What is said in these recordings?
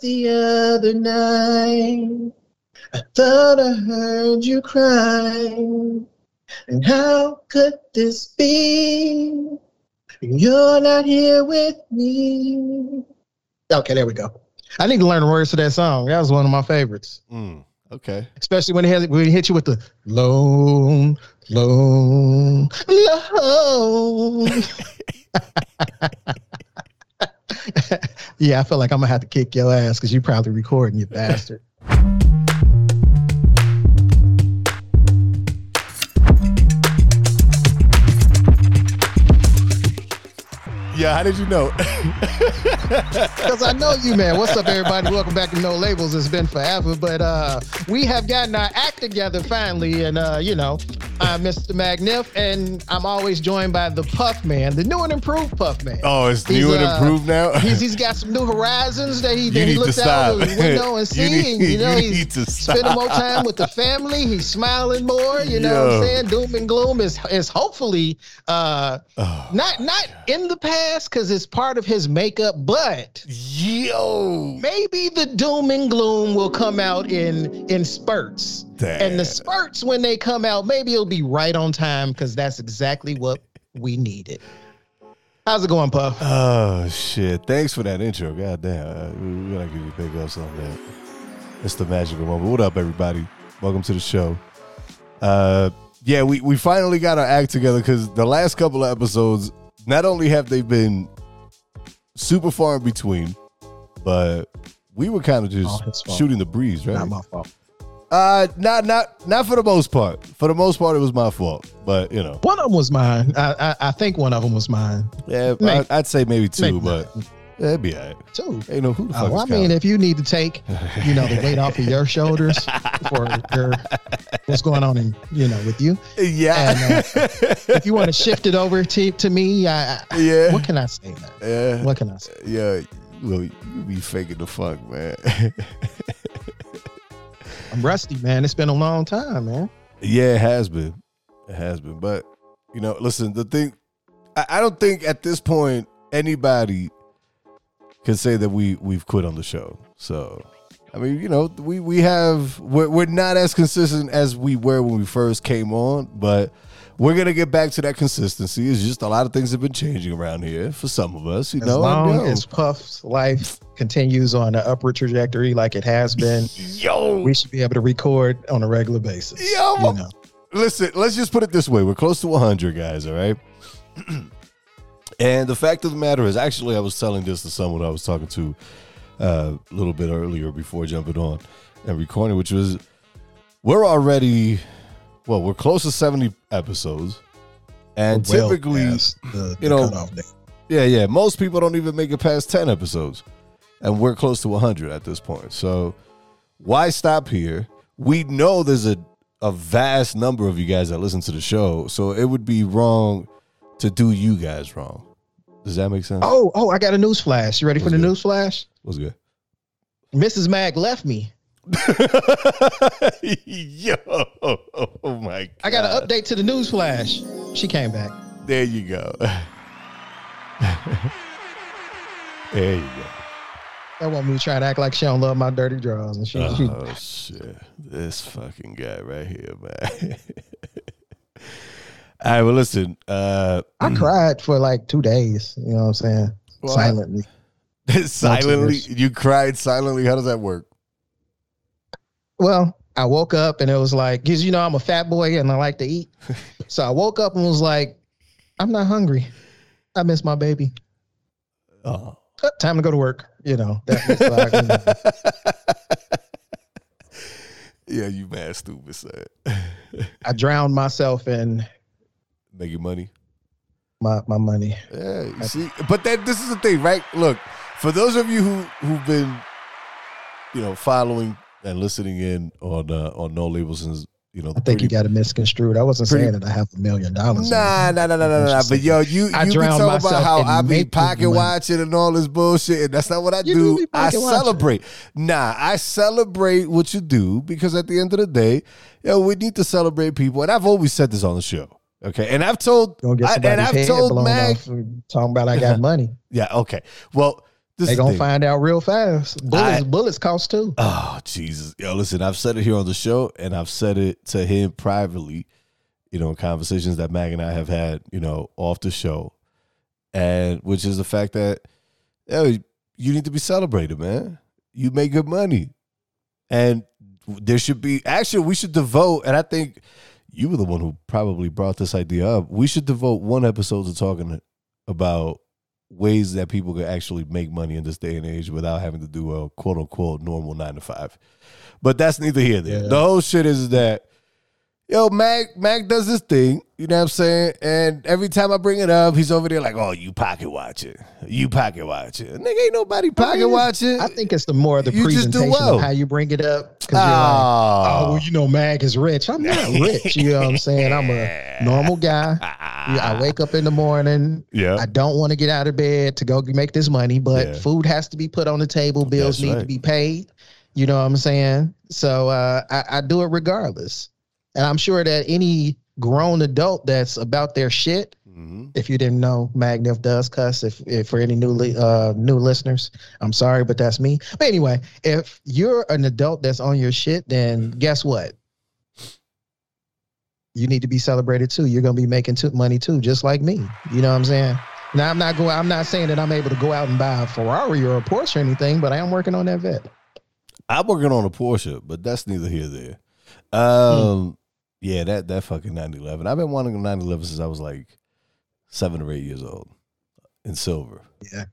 the other night. I thought I heard you cry. And how could this be? You're not here with me. Okay, there we go. I need to learn the words to that song. That was one of my favorites. Mm, okay. Especially when it, has, when it hit you with the lone, lone, lone. yeah, I feel like I'm gonna have to kick your ass because you probably recording, you bastard. Yeah, how did you know? Because I know you, man. What's up, everybody? Welcome back to Know Labels. It's been forever, but uh, we have gotten our act together finally, and uh, you know, I'm Mr. Magniff, and I'm always joined by the Puff Man, the new and improved Puff Man. oh, it's He's, new and uh, improved now. He's, he's got some new horizons that he, You that he looks out of the window and You seeing. need- You know, you he's spending more time with the family. He's smiling more. You know what I'm saying? Doom and gloom is is hopefully uh, Oh, not not in the past because it's part of his makeup, but yo. maybe the doom and gloom will come out in in spurts. And the spurts, when they come out, maybe it'll be right on time because that's exactly what we needed. How's it going, Puff? Oh shit! Thanks for that intro. God damn, uh, we gotta give you big ups on that. It's the magical moment. What up, everybody? Welcome to the show. Uh, yeah, we we finally got our act together because the last couple of episodes, not only have they been super far in between, but we were kind of just shooting the breeze, right? Not my fault. Uh, not not not for the most part. For the most part, it was my fault. But you know, One of them was mine. I I, I think one of them was mine. yeah, Maybe. I, I'd say maybe two, Maybe but not. It'd be alright. two. Ain't no who the fuck Uh, well, I mean, counting. if you need to take, you know, the weight off of your shoulders for your what's going on in, you know, with you. Yeah. If you want to shift it over to to me, I, yeah. what can I say, man? yeah. What can I say? Yeah. Well, you be faking the fuck, man. I'm rusty, man. It's been a long time, man. yeah, it has been. It has been. But, you know, listen, the thing, I, I don't think at this point anybody can say that we, we've quit on the show. So, I mean, you know, we, we have, we're, we're not as consistent as we were when we first came on, but we're going to get back to that consistency. It's just a lot of things have been changing around here for some of us, you As know. Long know. as Puff's life continues on an upward trajectory like it has been, Yo, we should be able to record on a regular basis. Yo, You know. listen, let's just put it this way. We're close to 100, guys, all right? and the fact of the matter is, actually, I was telling this to someone I was talking to uh, a little bit earlier before jumping on and recording, which was we're already, well, we're close to 70 episodes. And Well typically, past the, you know, yeah, yeah. Most people don't even make it past 10 episodes. And we're close to 100 at this point. So why stop here? We know there's a, a vast number of you guys that listen to the show. So it would be wrong to do you guys wrong. Does that make sense? Oh, oh, I got a news flash. You ready for What's the good? news flash? What's good? Mrs. Mag left me. Yo, oh my God. I got an update to the news flash. She came back. There you go. there you go. I want me to try to act like she don't love my dirty drawers. And she Oh shit! This fucking guy right here, man. All right, well, listen. Uh, I cried for like two days. You know what I'm saying? Well, Silently. silently, tears. you cried silently. How does that work? Well, I woke up and it was like, because you know I'm a fat boy and I like to eat. so I woke up and was like, I'm not hungry. I miss my baby. Oh, Uh, Time to go to work. You know. That, that's what I, you know. yeah, you mad stupid, son. I drowned myself in Making money. my, my money. Yeah, you see, but that this is the thing, right? Look, for those of you who who've been, you know, following and listening in on uh, on Know Labels since you know, I think you got it misconstrued. I wasn't pretty- saying that I have a million dollars. Nah, nah, nah, nah, nah, nah. But yo, you I you be talking about how I be pocket watching and all this bullshit, and that's not what I You do. do I pocket watching. celebrate. Nah, I celebrate what you do because at the end of the day, yo, we need to celebrate people, and I've always said this on the show. Okay, and I've told, I, and I've told Mag, talking about I got money. yeah, okay. Well, This They is gonna find out real fast. Bullets, I- bullets cost too. Oh Jesus, yo, listen, I've said it here on the show, and I've said it to him privately, you know, in conversations that Mag and I have had, you know, off the show, and which is the fact that, yo, you need to be celebrated, man. You make good money, and there should be actually we should devote, and I think you were the one who probably brought this idea up. We should devote one episode to talking about ways that people could actually make money in this day and age without having to do a quote unquote normal nine to five. But that's neither here nor there. Yeah. The whole shit is that yo, Mac Mac does this thing, you know what I'm saying? And every time I bring it up, he's over there like, Oh, you pocket watching. You pocket watching. Nigga ain't nobody pocket mean, watching. I think it's the more of the You presentation well. of how you bring it up. Because you're like, oh, oh, well, you know, Mag is rich. I'm not rich. You know what I'm saying? I'm a normal guy. I wake up in the morning. Yeah. I don't want to get out of bed to go make this money, but Yeah. food has to be put on the table. Bills That's need to be paid. You know what I'm saying? So uh, I, I do it regardless. And I'm sure that any grown adult that's about their shit, Mhm. if you didn't know, Magnif does cuss. If, if for any new li- uh, new listeners, I'm sorry, but that's me. But anyway, if you're an adult that's on your shit, then guess what? You need to be celebrated too. You're gonna be making too, money too, just like me. You know what I'm saying? Now I'm not going. I'm not saying that I'm able to go out and buy a Ferrari or a Porsche or anything, but I am working on that vet. I'm working on a Porsche, but that's neither here nor there. Um, yeah, that that fucking 911. I've been wanting a 911 since I was like seven or eight years old, in silver. Yeah,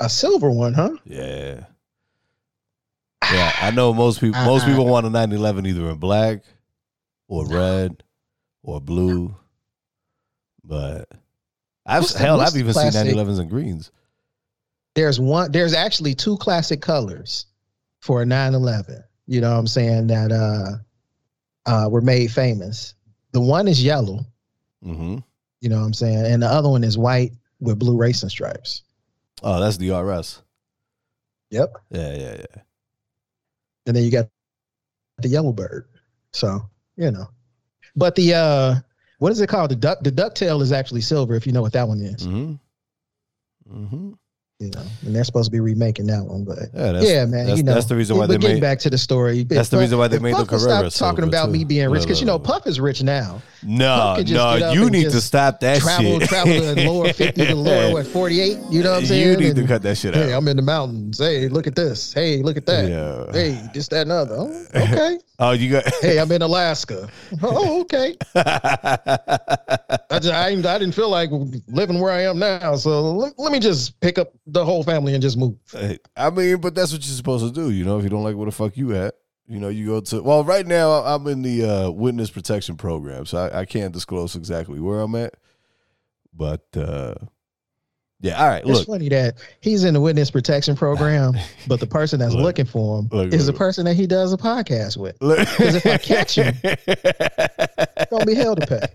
a silver one, huh? Yeah, yeah. I know most people. I- Most people want a 911 either in black, or red, or blue. But I've What's hell, I've even classic- seen 911s in greens. there's one there's actually two classic colors for a 911 you know what i'm saying that uh uh were made famous. The one is yellow hmm you know what i'm saying? And the other one is white with blue racing stripes. Oh, that's the RS. yep. Yeah, yeah, yeah. and then you got the yellow bird. So you know. But the uh what is it called? The duck the ducktail is actually silver if you know what that one is. Hmm hmm you know and they're supposed to be remaking that one but Yeah, that's, yeah, man. That's, you know, that's the reason why but they getting made. back to the story. That's the reason why they if made the Puff stop talking about too. me being rich because you know Puff is rich now. No, Puff no, you need to stop that travel, shit. travel to lower fifty to lower what forty eight. You know what I'm saying? You need to cut that shit out. Hey, I'm in the mountains. Hey, look at this. Hey, look at that. Yeah. Hey, this, that, and other. Oh, okay. Oh, you got. hey, I'm in Alaska. Oh, okay. I just I, I didn't feel like living where I am now, so let, let me just pick up the whole family and just move. I mean, but that's what you're supposed to do. You know, if you don't like where the fuck you at, you know, you go to. Well, right now I'm in the uh, witness protection program, so I, I can't disclose exactly where I'm at. But uh, yeah, all right. It's Look, funny that he's in the witness protection program, but the person that's Look. looking for him Look, is the person that he does a podcast with. Because if I catch him- Gonna be hell to pay.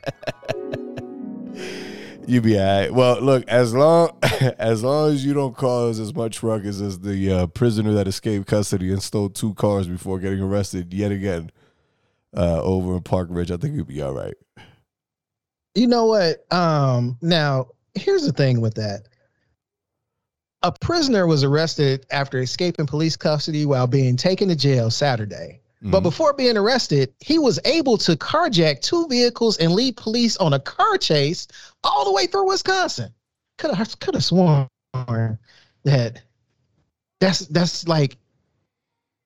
You be all right. Well, look, as long as long as you don't cause as much ruckus as the uh, prisoner that escaped custody and stole two cars before getting arrested yet again uh, over in Park Ridge, I think you'll be all right. You know what? Um, now here's the thing with that. A prisoner was arrested after escaping police custody while being taken to jail Saturday. But Mhm. before being arrested, he was able to carjack two vehicles and lead police on a car chase all the way through Wisconsin. Could have could have sworn that that's that's like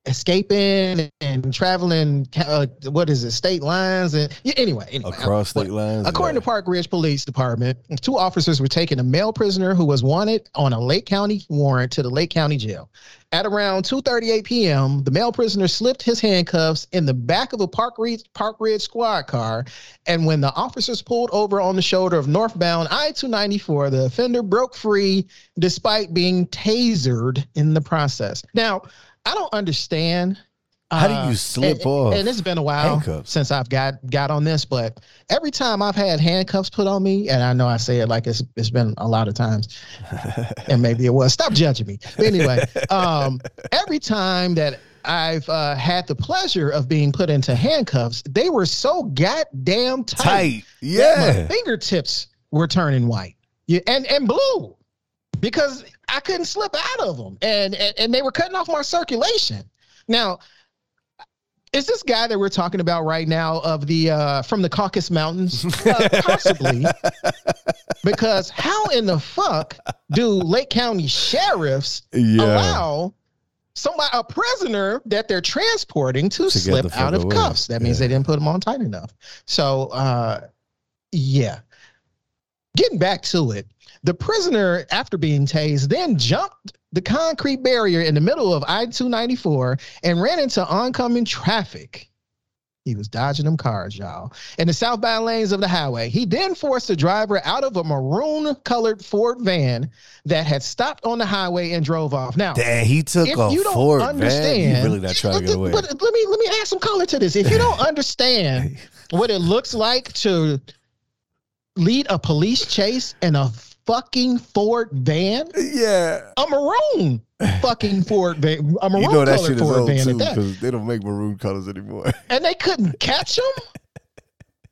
escaping and traveling. Uh, what is it? State lines and yeah, anyway. anyway across state lines. According yeah. to Park Ridge Police Department, two officers were taking a male prisoner who was wanted on a Lake County warrant to the Lake County Jail. At around 2:38 p.m., the male prisoner slipped his handcuffs in the back of a Park Ridge, Park Ridge squad car, and when the officers pulled over on the shoulder of northbound I-294, the offender broke free despite being tasered in the process. Now, I don't understand. How do uh, you slip and, off And it's been a while handcuffs? since I've got got on this, but every time I've had handcuffs put on me, and I know I say it like it's it's been a lot of times, and maybe it was. Stop judging me. But anyway, um, every time that I've uh, had the pleasure of being put into handcuffs, they were so goddamn tight. tight. that my Yeah. fingertips were turning white. Yeah, and and blue. Because I couldn't slip out of them, and, and and they were cutting off my circulation. Now, is this guy that we're talking about right now of the uh, from the Caucasus Mountains? Uh, possibly, because how in the fuck do Lake County sheriffs Yeah. allow somebody a prisoner that they're transporting to, To slip out of away. cuffs? That means Yeah. they didn't put them on tight enough. So, uh, yeah. Getting back to it, the prisoner, after being tased, then jumped the concrete barrier in the middle of I 294 and ran into oncoming traffic. He was dodging them cars, y'all, in the southbound lanes of the highway. He then forced the driver out of a maroon colored Ford van that had stopped on the highway and drove off. Now, Damn, he took if a you don't Ford understand, He really not trying to get away. But let me let me add some color to this. If you don't understand what it looks like to lead a police chase in a fucking Ford van, yeah. a maroon fucking Ford van, a maroon You know that colored shit is Ford old van too at that, because they don't make maroon colors anymore. and they couldn't catch him.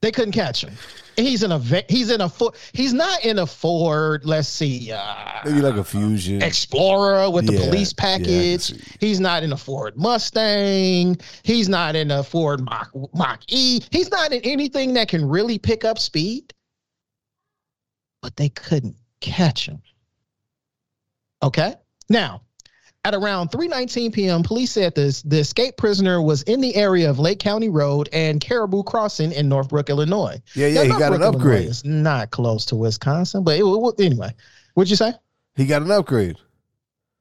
They couldn't catch him. He's in a he's in a Ford. He's not in a Ford. Let's see. Uh, Maybe like a fusion. Explorer with the Yeah, police yeah, package. see. He's not in a Ford Mustang. He's not in a Ford Mach, Mach E. He's not in anything that can really pick up speed. But they couldn't catch him. Okay. Now, at around 3:19 p.m., police said this the escaped prisoner was in the area of Lake County Road and Caribou Crossing in Northbrook, Illinois. yeah, yeah, Now, he got an Illinois upgrade. is not close to Wisconsin, but it, wa- anyway, what'd you say? He got an upgrade.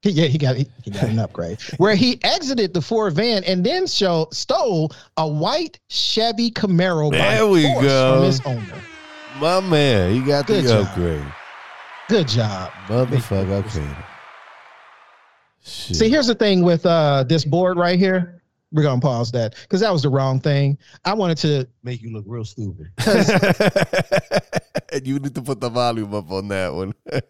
He, yeah, he got he, he got an upgrade where he exited the Ford van and then show, stole a white Chevy Camaro by There we go. from his owner. My man, he got Good the job. upgrade. Good job. Motherfucker, okay. Shit. See, here's the thing with uh this board right here. We're gonna pause that because that was the wrong thing. I wanted to Make you look real stupid. and you need to put the volume up on that one.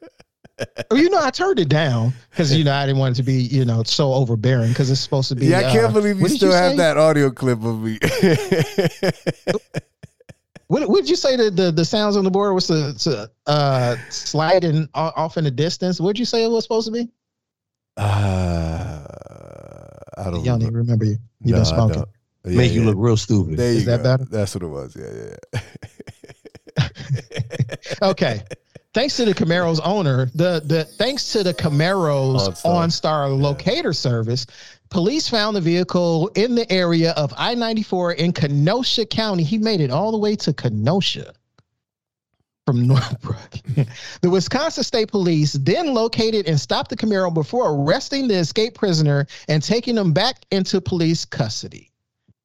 Oh, you know, I turned it down because you know I didn't want it to be, you know, so overbearing because it's supposed to be. yeah, I can't uh, believe you still have say? that audio clip of me. What, what did you say? The, the the sounds on the board was to, to uh sliding o- off in the distance. What did you say it was supposed to be? uh, I don't Y'all know. need to remember you. You No, been smoking. don't. Yeah, Make you look real stupid. There Is you that go. better? That's what it was. Yeah, yeah. Okay. Thanks to the Camaro's owner, the the thanks to the Camaro's OnStar. OnStar locator service, police found the vehicle in the area of I-94 in Kenosha County. He made it all the way to Kenosha from Northbrook. the Wisconsin State Police then located and stopped the Camaro before arresting the escaped prisoner and taking him back into police custody.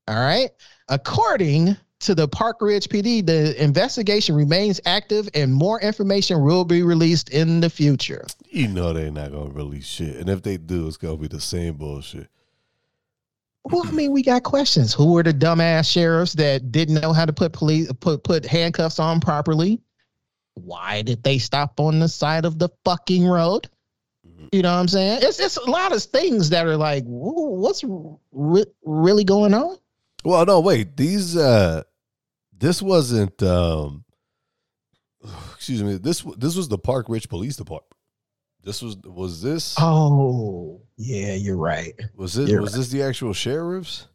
All right. According to the Park Ridge PD, the investigation remains active and more information will be released in the future. You know they're not gonna release shit, and if they do, it's gonna be the same bullshit. Well, I mean, we got questions. Who were the dumbass sheriffs that didn't know how to put police put put handcuffs on properly? Why did they stop on the side of the fucking road? You know what I'm saying? It's it's a lot of things that are like, what's re- really going on? Well, no, wait. These uh this wasn't um excuse me. This this was the Park Ridge Police Department. This was was this Oh, yeah, you're right. was this you're was this the actual sheriffs?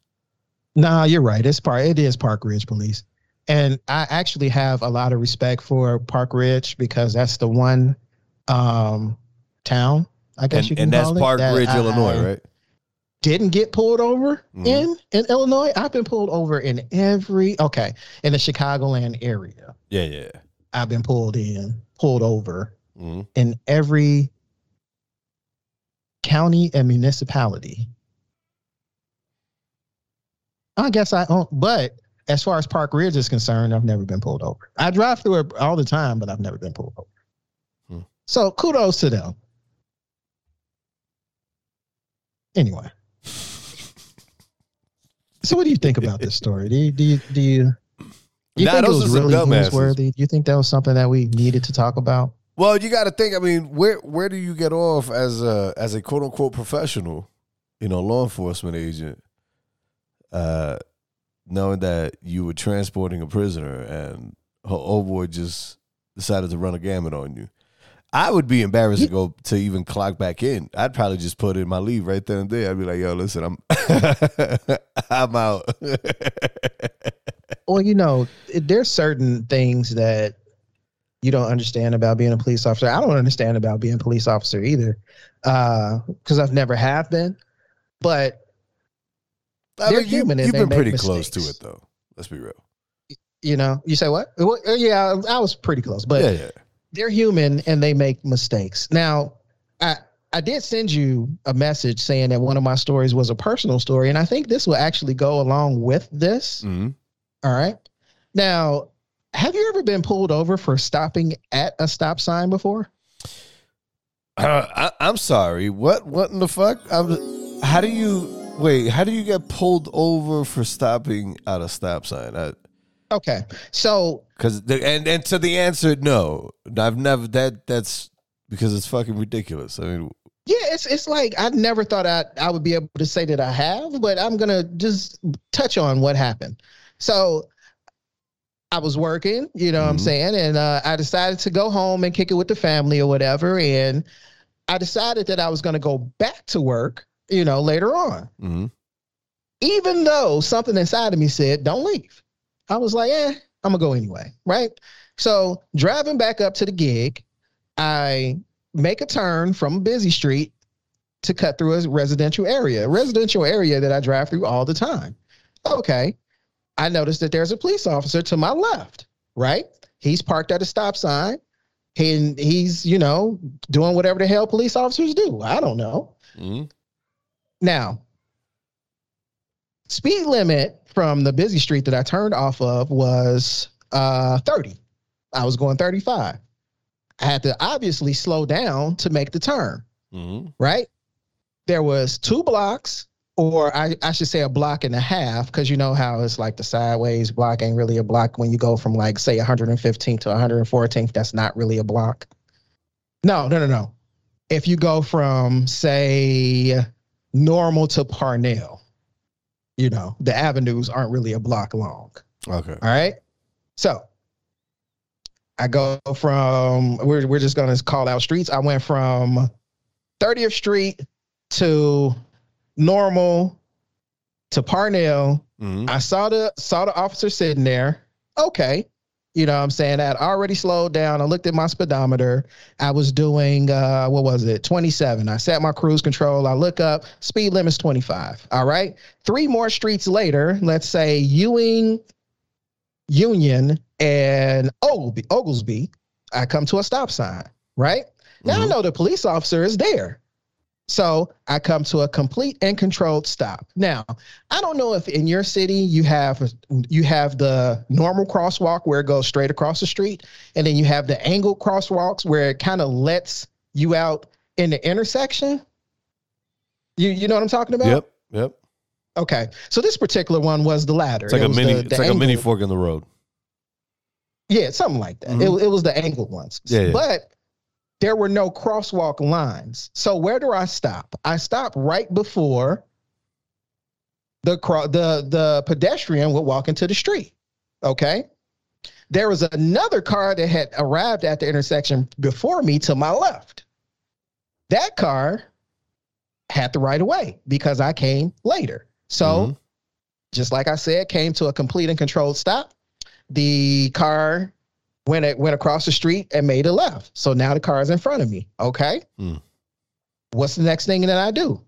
Nah, you're right. It's part. It is Park Ridge Police, and I actually have a lot of respect for Park Ridge because that's the one um, town. I guess And, you can and that's call it, Park that Ridge, I Illinois, right? Didn't get pulled over Mhm. in in Illinois. I've been pulled over in every okay in the Chicagoland area. Yeah, yeah. I've been pulled in, pulled over hmm in every county and municipality. I guess I own, but as far as Park Ridge is concerned, I've never been pulled over. I drive through it all the time, but I've never been pulled over. Hmm. So kudos to them. Anyway. So what do you think about this story? Do you do you do you, do you Nah, think it was really newsworthy? Do you think that was something that we needed to talk about? Well, you got to think. I mean, where where do you get off as a as a quote unquote professional, you know, law enforcement agent, uh, knowing that you were transporting a prisoner and her old boy just decided to run a gamut on you. I would be embarrassed to go to even clock back in. I'd probably just put in my leave right then and there. I'd be like, "Yo, listen, I'm I'm out." Well, you know, there's certain things that you don't understand about being a police officer. I don't understand about being a police officer either, because I've never have been. But I They're mean, you, human you've they been pretty close to it, though. Let's be real. you know, you say what? Well, uh, yeah, I was pretty close, but yeah, yeah. They're human and they make mistakes. Now, I I did send you a message saying that one of my stories was a personal story, and I think this will actually go along with this. hmm All right. Now, have you ever been pulled over for stopping at a stop sign before? Uh, I, I'm sorry. What? What in the fuck? I'm, how do you wait? How do you get pulled over for stopping at a stop sign? Okay. So, Because and and to the answer, no. I've never that. That's because it's fucking ridiculous. I mean, yeah, it's it's like I never thought I I would be able to say that I have, but I'm gonna just touch on what happened. So I was working, you know what I'm Mhm. saying, and uh, I decided to go home and kick it with the family or whatever, and I decided that I was gonna go back to work, you know, later on. mhm. even though something inside of me said, don't leave. I was like, eh, I'm gonna go anyway. Right. So driving back up to the gig, I make a turn from a busy street to cut through a residential area, a residential area that I drive through all the time. Okay. I noticed that there's a police officer to my left, right? He's parked at a stop sign and he's, you know, doing whatever the hell police officers do. I don't know. Mhm. Now, speed limit from the busy street that I turned off of was uh 30. I was going 35. I had to obviously slow down to make the turn, Mhm. right? There was two blocks, or I, I should say a block and a half, because you know how it's like the sideways block ain't really a block when you go from like say 115th to 114th. That's not really a block. No, no, no, no. If you go from say normal to Parnell, you know, the avenues aren't really a block long. Okay. All right. So I go from we're we're just gonna call out streets. I went from 30th Street to normal to Parnell. Mhm. I saw the saw the officer sitting there. Okay. You know what I'm saying? I had already slowed down. I looked at my speedometer. I was doing uh what was it? 27. I set my cruise control. I look up, speed limit's 25. All right. Three more streets later, let's say Ewing, Union, and Oglesby, Oglesby, I come to a stop sign, right? Now I Mhm. know the police officer is there. So I come to a complete and controlled stop. Now, I don't know if in your city you have you have the normal crosswalk where it goes straight across the street, and then you have the angled crosswalks where it kind of lets you out in the intersection. You you know what I'm talking about? Yep. Yep. Okay. So this particular one was the latter. It's like It a mini. the- it's the like a mini fork in the road. Yeah, something like that. Mhm. It, it was the angled ones. Yeah, yeah. But there were no crosswalk lines. So where do I stop? I stop right before the cro- the the pedestrian would walk into the street. Okay. There was another car that had arrived at the intersection before me to my left. That car had the right of way because I came later. So Mhm. just like I said, came to a complete and controlled stop. The car went it went across the street and made a left. So now the car is in front of me. Okay. Hmm. What's the next thing that I do?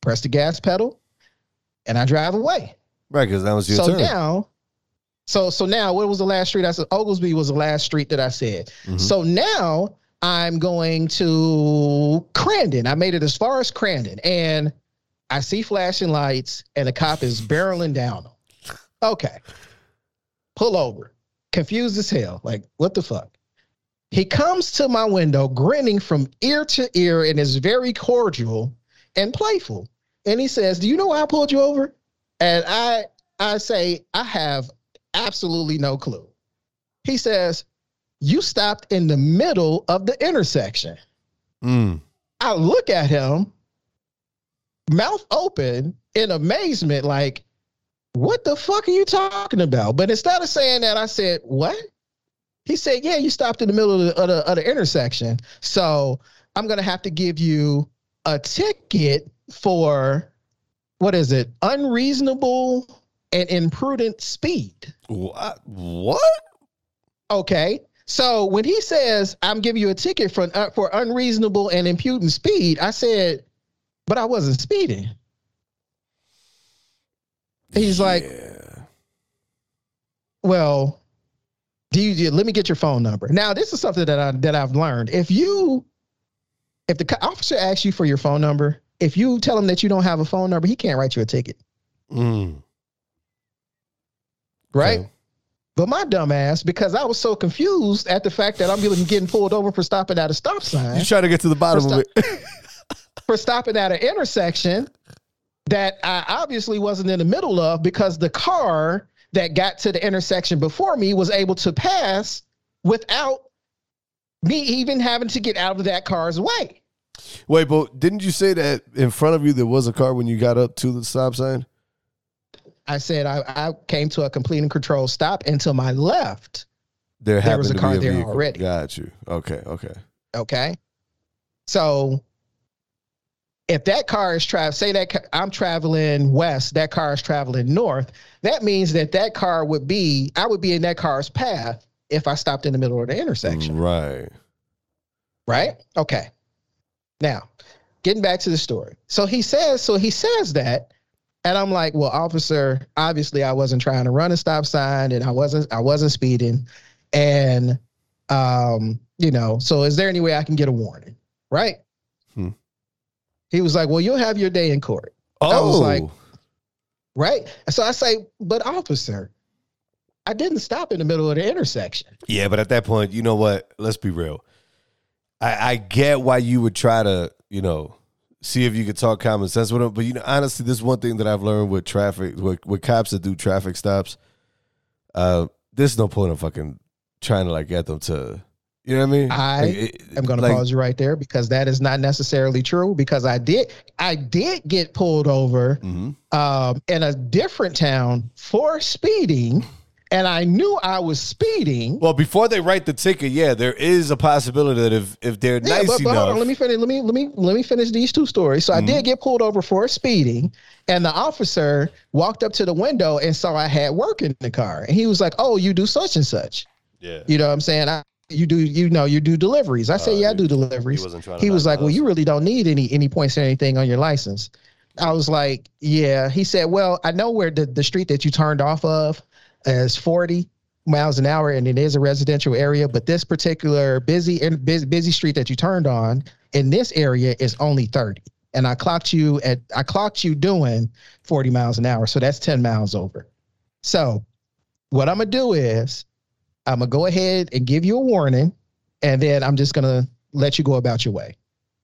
Press the gas pedal and I drive away. Right, because that was your so turn. now, so so now what was the last street I said? Oglesby was the last street that I said. Mhm. So now I'm going to Crandon. I made it as far as Crandon and I see flashing lights and the cop is barreling down. Okay. Pull over. Confused as hell. Like, what the fuck? He comes to my window grinning from ear to ear and is very cordial and playful. And he says, Do you know why I pulled you over? And I I say, I have absolutely no clue. He says, You stopped in the middle of the intersection. Mm. I look at him, mouth open in amazement, like, what the fuck are you talking about? But instead of saying that, I said, What? He said, "Yeah, you stopped in the middle of the, of the, of the intersection, so I'm gonna have to give you a ticket for what is it? Unreasonable and imprudent speed." What? What? Okay. So when he says, "I'm giving you a ticket for uh, for unreasonable and impudent speed," I said, "But I wasn't speeding." He's like, well do you let me get your phone number. Now this is something that i that i've learned. If you if the officer asks you for your phone number if you tell him that you don't have a phone number he can't write you a ticket. Mm, right? Okay. but my dumb ass because i was so confused at the fact that i'm getting getting pulled over for stopping at a stop sign. You try to get to the bottom of it. for stopping at an intersection that i obviously wasn't in the middle of because the car that got to the intersection before me was able to pass without me even having to get out of that car's way. Wait, but didn't you say that in front of you there was a car when you got up to the stop sign? I said I, I came to a complete and controlled stop, and to my left, There, There was a car be there already. Got you. Okay, okay. okay. So if that car is traveling, say that ca- I'm traveling west, that car is traveling north. That means that that car would be, I would be in that car's path if I stopped in the middle of the intersection. Right. right? Okay. Now, getting back to the story. So he says, so he says that, and I'm like, well, officer, obviously I wasn't trying to run a stop sign and I wasn't, I wasn't speeding. And um, you know, so is there any way I can get a warning? Right? Hmm. He was like, Well, you'll have your day in court. Oh, was like- Right. So I say, but officer, I didn't stop in the middle of the intersection. yeah, but at that point, you know what? Let's be real. I, I get why you would try to, you know, see if you could talk common sense with them. But you know, honestly, this is one thing that I've learned with traffic, with, with cops that do traffic stops. Uh, there's no point in fucking trying to like get them to, you know what I mean? I Like, it- I'm going to like, pause you right there because that is not necessarily true because I did I did get pulled over mhm. um, in a different town for speeding and I knew I was speeding. Well, before they write the ticket, yeah, there is a possibility that if if they're Yeah, nice but, but enough, hold on, let me finish. Let me let me let me finish these two stories. So I Mhm. did get pulled over for speeding, and the officer walked up to the window and saw I had work in the car, and he was like, "Oh, you do such and such." yeah, You know what I'm saying? I, you do you know you do deliveries. I said, Uh, "Yeah, I he- do he deliveries." wasn't trying. He was like, "Well, you really don't need any any points or anything on your license." I was like, "Yeah." He said, "Well, I know where the the street that you turned off of is 40 miles an hour, and it is a residential area, but this particular busy and busy, busy street that you turned on in this area is only 30." And I clocked you at I clocked you doing 40 miles an hour, so that's 10 miles over. So, what I'm gonna do is I'm gonna go ahead and give you a warning, and then I'm just gonna let you go about your way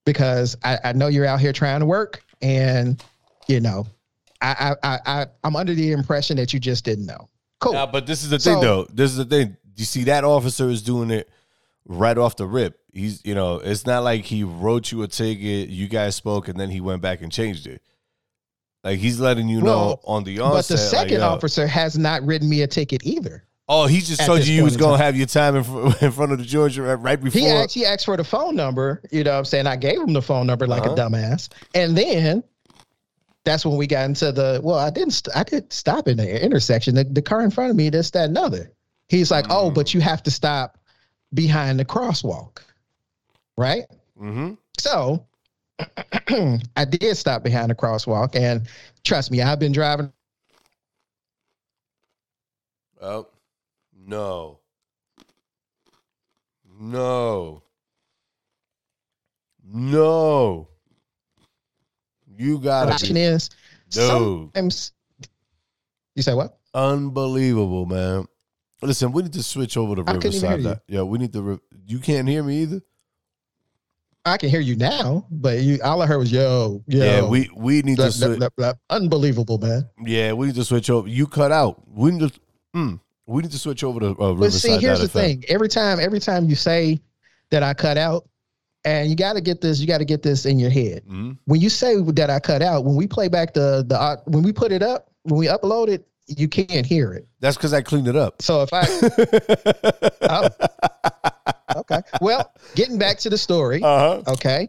because I, I know you're out here trying to work, and you know, I I I, I'm under the impression that you just didn't know. Cool. Nah, but this is the So- thing, though. This is the thing. You see, that officer is doing it right off the rip. He's, you know, it's not like he wrote you a ticket, you guys spoke, and then he went back and changed it. Like he's letting you know on the onset. but the second yo, officer has not written me a ticket either. Oh, he just told you you was gonna time. have your time in, in front of the Georgia right- before. He actually asked for the phone number. You know what I'm saying? I gave him the phone number like Uh-huh. a dumbass. And then that's when we got into the well, I didn't st- I didn't stop in the intersection. The, the car in front of me, this, that, and other. He's like, Oh, Mm. but you have to stop behind the crosswalk. Right? hmm So I did stop behind the crosswalk. And trust me, I've been driving Oh, no, no, no. You gotta option be is dude. sometimes you say what? Unbelievable, man. Listen, we need to switch over to I couldn't Riverside. hear you. Di- Yeah, we need to. Re- you can't hear me either. I can hear you now, but you all I heard was yo, yo. Yeah, we we need blah, to. Switch. blah, blah. unbelievable, man. Yeah, we need to switch over. You cut out. We need to. Mm, we need to switch over to uh, But Riverside. see, here's the thing. Every time, every time you say that I cut out, and you got to get this, you got to get this in your head. Mhm. When you say that I cut out, when we play back the the uh, when we put it up, when we upload it, you can't hear it. That's because I cleaned it up. So if I oh, okay. Well, getting back to the story. Uh huh. Okay.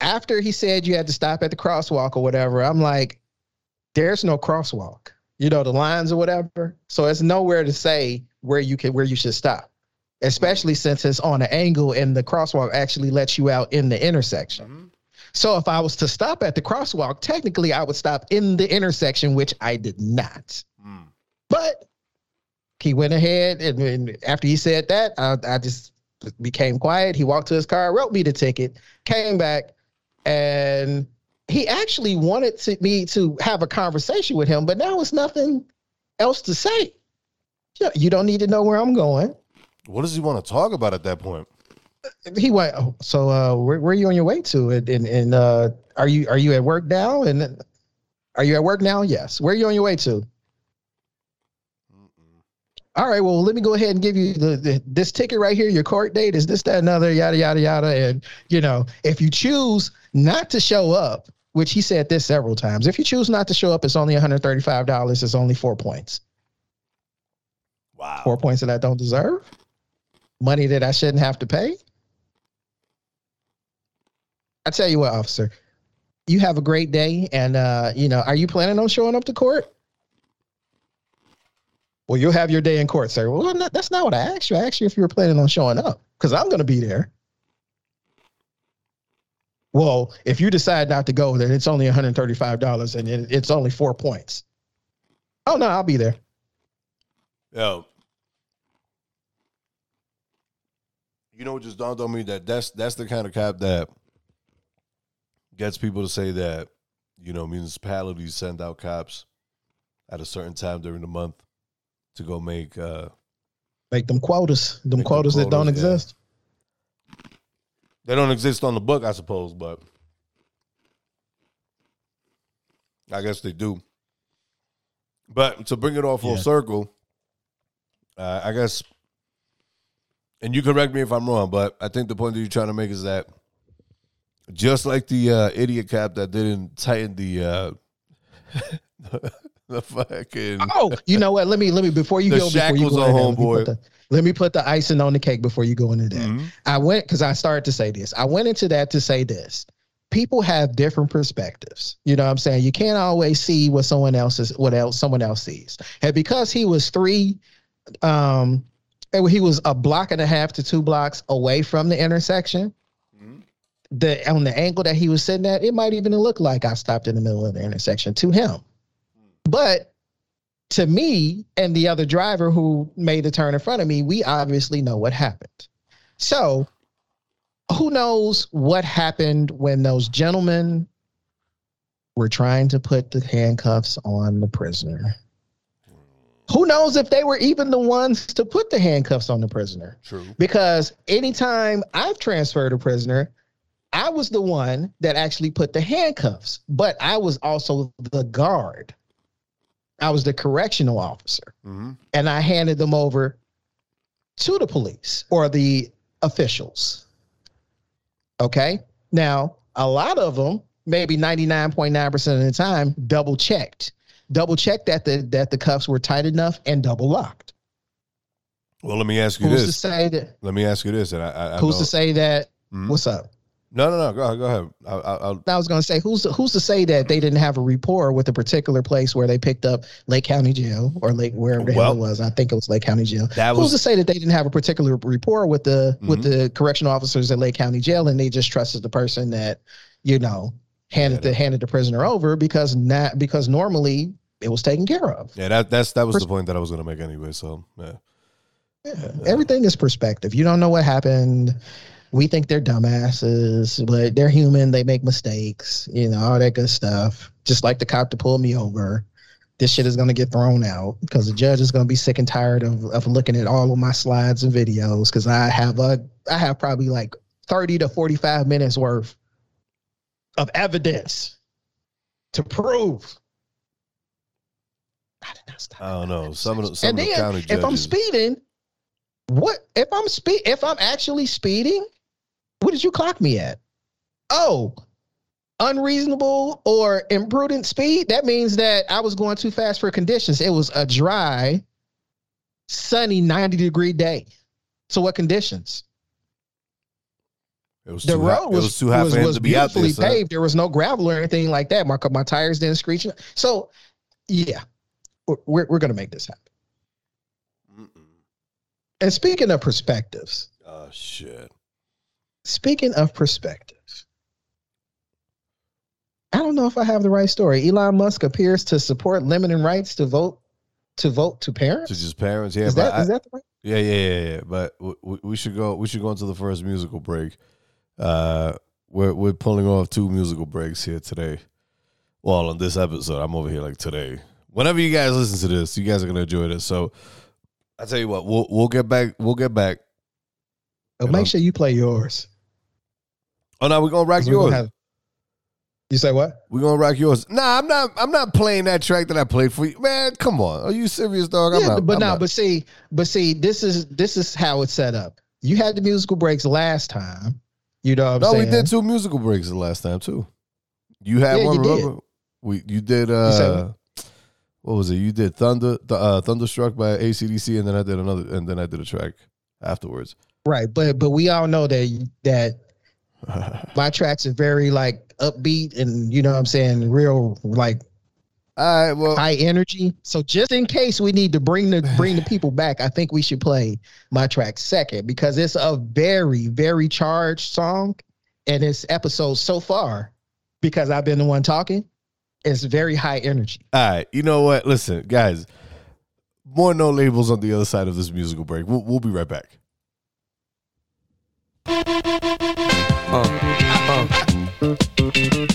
After he said you had to stop at the crosswalk or whatever, I'm like, there's no crosswalk. You know, the lines or whatever. So it's nowhere to say where you can where you should stop. Especially since it's on an angle and the crosswalk actually lets you out in the intersection. Mm-hmm. So if I was to stop at the crosswalk, technically I would stop in the intersection, which I did not. Mm. But he went ahead and, and after he said that, I, I just became quiet. He walked to his car, wrote me the ticket, came back, and he actually wanted to, me to have a conversation with him, but now it's nothing else to say. You, don't need to know where I'm going. What does he want to talk about at that point? He went. Oh, so, uh, where, where are you on your way to? And, and, and uh, are you are you at work now? And are you at work now? Yes. Where are you on your way to? all right, well, let me go ahead and give you the, the, this ticket right here. Your court date is this, that, another, yada, yada, yada. And you know, if you choose not to show up, which he said this several times, if you choose not to show up, it's only one hundred thirty-five dollars. It's only four points. Wow. Four points that I don't deserve. Money that I shouldn't have to pay. I tell you what, officer, you have a great day, and uh, you know, are you planning on showing up to court? Well, you'll have your day in court, sir. Well, not, that's not what I asked you. I asked you if you were planning on showing up because I'm going to be there. Well, if you decide not to go, then it's only $135 and it's only four points. Oh, no, I'll be there. Yo. You know what just dawned on me that that's that's the kind of cop that gets people to say that, you know, municipalities send out cops at a certain time during the month to go make uh Make them quotas, them Make them quotas that don't yeah. exist. They don't exist on the book, I suppose, but I guess they do. But to bring it all full Yeah. circle, uh, I guess, and you correct me if I'm wrong, but I think the point that you're trying to make is that just like the uh, idiot cap that didn't tighten the uh, the fucking Oh, you know what? Let me let me before you The go before you go on that, let me put the- Let me put the icing on the cake before you go into that. Mhm. I went because I started to say this. I went into that to say this. People have different perspectives. You know what I'm saying? You can't always see what someone else is what else someone else sees. And because he was three um and he was a block and a half to two blocks away from the intersection, Mhm. the on the angle that he was sitting at, it might even look like I stopped in the middle of the intersection to him. But to me and the other driver who made the turn in front of me, we obviously know what happened. So, who knows what happened when those gentlemen were trying to put the handcuffs on the prisoner? Who knows if they were even the ones to put the handcuffs on the prisoner? True. because anytime I've transferred a prisoner, I was the one that actually put the handcuffs, but I was also the guard. I was the correctional officer, hmm and I handed them over to the police or the officials. Okay. Now, a lot of them, maybe 99.9% of the time, double checked. Double checked that the that the cuffs were tight enough and double locked. Well, let me ask you this. Who's to say that? Let me ask you this, and I, I, I Who's know- to say that? Mhm. What's up? No, no, no. Go ahead. Go ahead. I, I, I'll, I was going to say, who's who's to say that they didn't have a rapport with a particular place where they picked up Lake County Jail or Lake wherever the hell it was? I think it was Lake County Jail. that who's was to say that they didn't have a particular rapport with the with Mhm. the correctional officers at Lake County Jail and they just trusted the person that you know handed Yeah, the handed the prisoner over because not because normally it was taken care of. yeah. That that's that was Pers- the point that I was going to make anyway. So yeah. Yeah, everything is perspective. You don't know what happened. We think they're dumbasses, but they're human. They make mistakes, you know, all that good stuff. Just like the cop to pull me over. This shit is going to get thrown out because the judge is going to be sick and tired of, of looking at all of my slides and videos because I have a I have probably like 30 to 45 minutes worth of evidence to prove. I did not stop I don't know. Some of the, some and of the then county if I'm speeding, what if I'm speed if I'm actually speeding? What did you clock me at? Oh, unreasonable or imprudent speed, that means that I was going too fast for conditions. It was a dry, sunny, 90 degree day. So what conditions? It was The too road hot. was it was too hot was, was to be out there. beautifully son. paved. There was no gravel or anything like that. My my tires didn't screech. So yeah, we're we're, we're gonna make this happen. Mm-mm. And speaking of perspectives, Oh shit. Speaking of perspectives, I don't know if I have the right story. Elon Musk appears to support limiting rights to vote to vote to parents. To just parents, yeah. is that I- is that the right? Yeah, yeah, yeah, yeah. But w- w- we should go. We should go into the first musical break. Uh, we're we're pulling off two musical breaks here today. Well, on this episode, I'm over here like today. Whenever you guys listen to this, you guys are gonna enjoy this. So, I tell you what, we'll we'll get back. We'll get back. Oh, make sure you play yours. Oh no, we're gonna rock we're gonna yours. have- you say what? We're gonna rock yours. Nah, I'm not. I'm not playing that track that I played for you, man. Come on, are you serious, dog? I'm yeah, not. but no, not. but see, but see, this is this is how it's set up. You had the musical breaks last time. You know what I'm no, saying? we did two musical breaks the last time too. You had Yeah, one. you did. We you did. uh What was it? You did Thunder, th- uh, Thunderstruck by ACDC, and then I did another, and then I did a track afterwards. Right, but but we all know that that my tracks are very like upbeat and you know what I'm saying, real like All right, well, high energy. So just in case we need to bring the bring the people back, I think we should play my track second because it's a very very charged song, and it's episode so far because I've been the one talking. It's very high energy. all right. You know what? Listen, guys, more Know Labels on the other side of this musical break. We'll, we'll be right back. Uh, uh.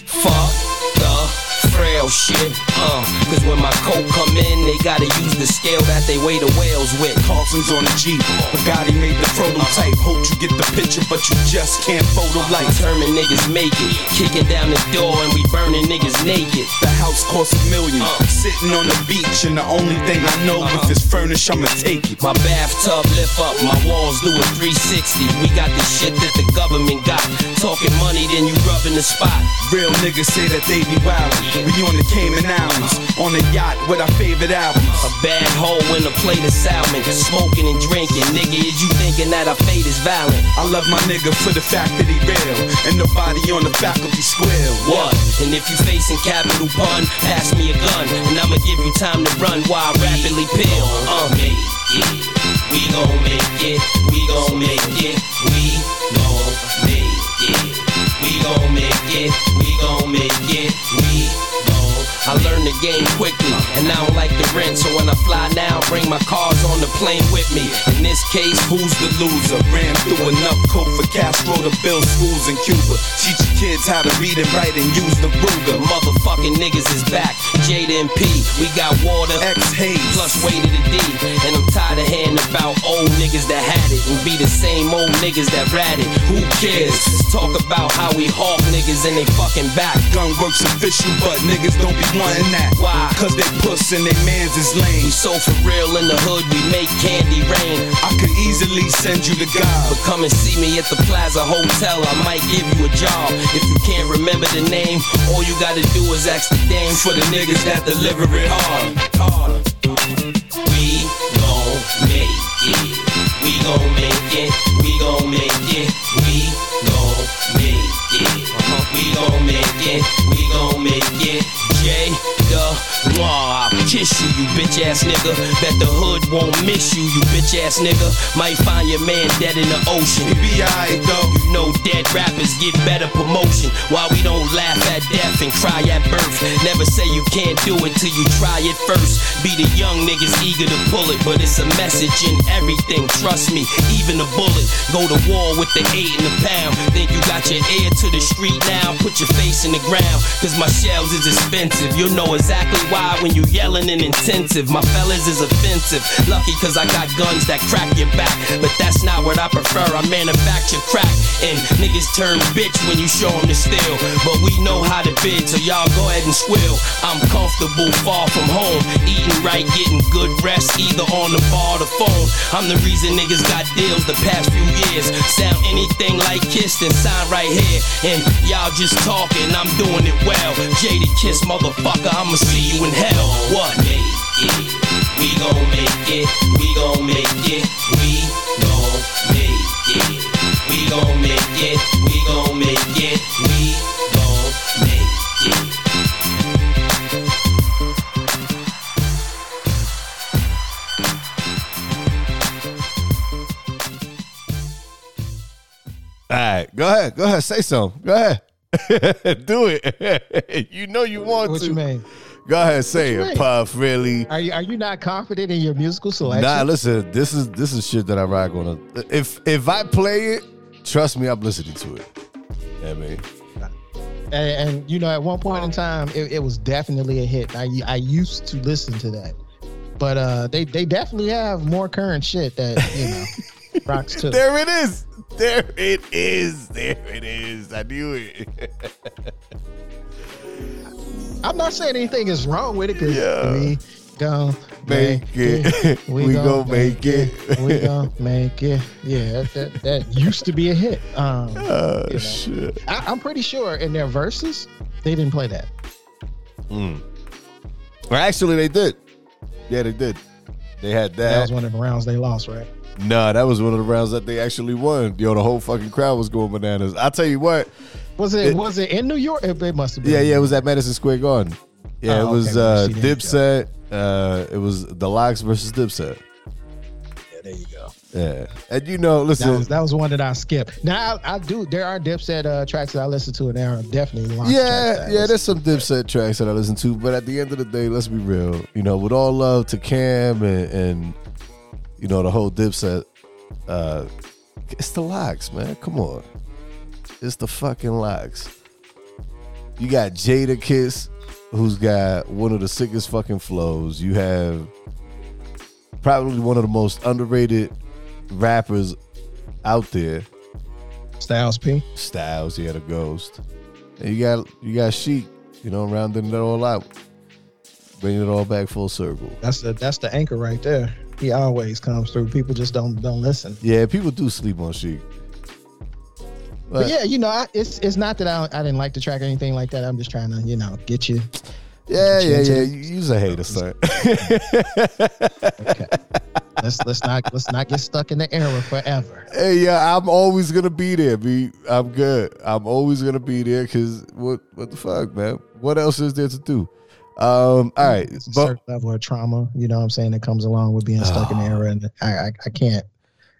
Fuck the frail shit. Uh, cause when my coat come in, they gotta use the scale that they weigh the whales with. Carlson's on the Jeep. Bugatti made the prototype. Hope you get the picture, but you just can't photo light. Determined niggas make it. Kicking down the door and we burning niggas naked. The house costs a million. Sitting on the beach, and the only thing I know if it's furnished, I'ma take it. My bathtub lift up, my walls do a 360. We got the shit that the government got. Talking money, then you rubbing the spot. Real niggas say that they be wildin'. We on the Cayman Islands, on a yacht with our favorite albums. A bad hoe in a plate of salmon. Smoking and drinking. Nigga, is you thinking that our fate is violent? I love my nigga for the fact that he real, and nobody on the faculty square. What? And if you facing capital pun, pass me a gun, and I'ma give you time to run while I rapidly peel. Uh, make it. We gon' make it. We gon' make it. We gon' make it. We gon' make it. We gon' make it. We gon' I learned the game quickly, and I don't like the rent. So when I fly now, bring my cars on the plane with me. In this case, Who's the loser? Ran through enough coke for Castro to build schools in Cuba. Teach your kids how to read and write and use the Ruger. motherfucking niggas is back. Jada and P, we got water. X Hayes. plus way to the D. And I'm tired of hearing about old niggas that had it and be the same old niggas that ratted. Who cares? Let's talk about how we hawk niggas and they fucking back. Gun works official, but niggas don't be wanting that. Why? Cause they puss and they mans is lame. so for real in the hood, we make candy rain. I could easily send you to God. But come and see me at the Plaza Hotel, I might give you a job. If you can't remember the name, all you gotta do is ask the dame for the niggas that deliver it hard. hard. We gon' make it. We gon' make it. We gon' make it. We gon' make it. We gon' make it. We gon' make it. J the law. Kiss you, you bitch ass nigga. Bet the hood won't miss you, you bitch ass nigga. Might find your man dead in the ocean. He be alright though. You know dead rappers get better promotion. Why we don't laugh at death and cry at birth. Never say you can't do it till you try it first. Be the young niggas eager to pull it, but it's a message in everything. Trust me, even a bullet. Go to war with the eight and the pound. Think you got your ear to the street now? Put your face in the ground, cause my shells is expensive. You'll know exactly why when you yelling and intensive. My fellas is offensive. Lucky cause I got guns that crack your back. But that's not what I prefer. I manufacture crack. And niggas turn bitch when you show them the steel. But we know how to bid, so y'all go ahead and squeal. I'm comfortable, far from home. Eating right, getting good rest, either on the bar or the phone. I'm the reason niggas got deals the past few years. Sound anything like Kiss, then sign right here. And y'all just talking, I'm doing it well. Jadakiss, motherfucker, I'ma see you in hell. What? Make it. We gon' make it. We gon' make it. We gon' make it. We gon' make it. We gon' make it. We gon' make it. All right, go ahead. Go ahead. Say something. Go ahead. Do it. you know you want What to. you mean? Go ahead. Say it? Puff. Really. Are you are you not confident in your musical selection? Nah, listen. This is this is shit that I rock on. If if I play it, trust me, I'm listening to it. Yeah, man. and, and you know, at one point in time, it, it was definitely a hit. I I used to listen to that, but uh, they they definitely have more current shit that you know rocks too. There it is. There it is. There it is. I knew it. I'm not saying anything is wrong with it because Yeah. we gon' Make it. We gon' make it. we gon' make it. Yeah, that, that that used to be a hit. Um, Oh You know. shit. I, I'm pretty sure in their verses they didn't play that. Mm. Or actually, they did. Yeah, they did. They had That that. was one of the rounds they lost, right? Nah, that was one of the rounds that they actually won. Yo, the whole fucking crowd was going bananas. I tell you what. Was it, It- was it in New York? It, it must have been. Yeah, yeah, it was at Madison Square Garden. Yeah, Oh, it was okay, uh, see, there you Dipset. Uh, it was the LOX versus Dipset. Yeah, there you go. Yeah, and you know, That listen, was, that was one that I skipped. Now I, I do. There are Dipset uh, tracks that I listen to, and there are definitely tracks yeah, yeah, there's some Dipset tracks that I listen to, but at the end of the day, let's be real. You know, with all love to Cam and, and you know the whole Dipset, uh, it's the LOX, man. Come on, it's the fucking LOX. You got Jadakiss, who's got one of the sickest fucking flows. You have probably one of the most underrated rappers out there. Styles P. Styles, he had a ghost. And you got you got Sheek, you know, rounding it all out, bringing it all back full circle. That's the that's the anchor right there. He always comes through. People just don't don't listen. Yeah, people do sleep on Sheek. But yeah, you know, I, it's it's not that I, I didn't like the track or anything like that. I'm just trying to you know get you. yeah, yeah, Change yeah. You, you's a hater, son. Okay. let's let's not let's not get stuck in the era forever. hey, yeah, I'm always gonna be there. Be, I'm good. I'm always gonna be there because what, what the fuck, man? What else is there to do? Um, all right, but certain level of trauma, you know what I'm saying, that comes along with being stuck in the era, and I I, I can't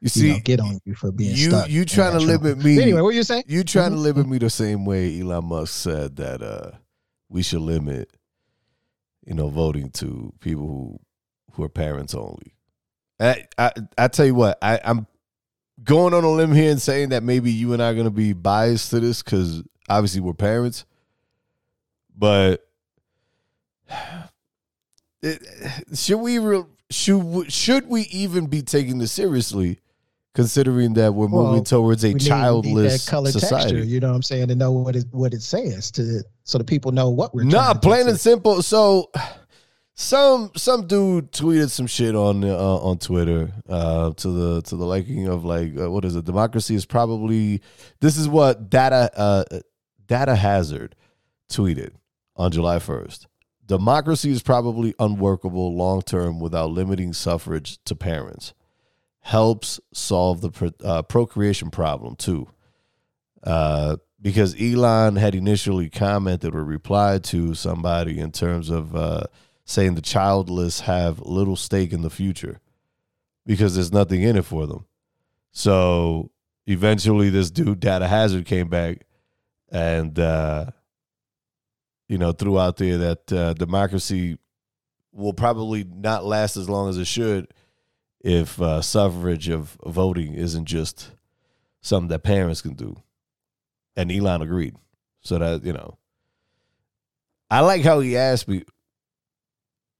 you you know, see, get on you for being you stuck. you trying to limit me? Anyway, what you saying? You trying to Mhm. limit me the same way Elon Musk said that uh we should limit, you know, voting to people who who are parents only. I I, I tell you what, I, I'm going on a limb here and saying that maybe you and I are gonna be biased to this because obviously we're parents, but it, should we re- should should we even be taking this seriously? Considering that we're moving towards a We need- need childless color society, texture, you know what I'm saying, to know what it what it says to so the people know what we're Nah, plain and simple. So, some some dude tweeted some shit on uh, on Twitter uh, to the to the liking of like uh, what is it? Democracy is probably this is what data uh, data hazard tweeted on July first. Democracy is probably unworkable long term without limiting suffrage to parents. Helps solve the pro- uh, procreation problem too uh, because Elon had initially commented or replied to somebody in terms of uh, saying the childless have little stake in the future because there's nothing in it for them. So eventually, this dude, Data Hazard, came back and, uh, you know, threw out there that uh, democracy will probably not last as long as it should if uh, suffrage of voting isn't just something that parents can do and Elon agreed. So that you know, I like how he asked me.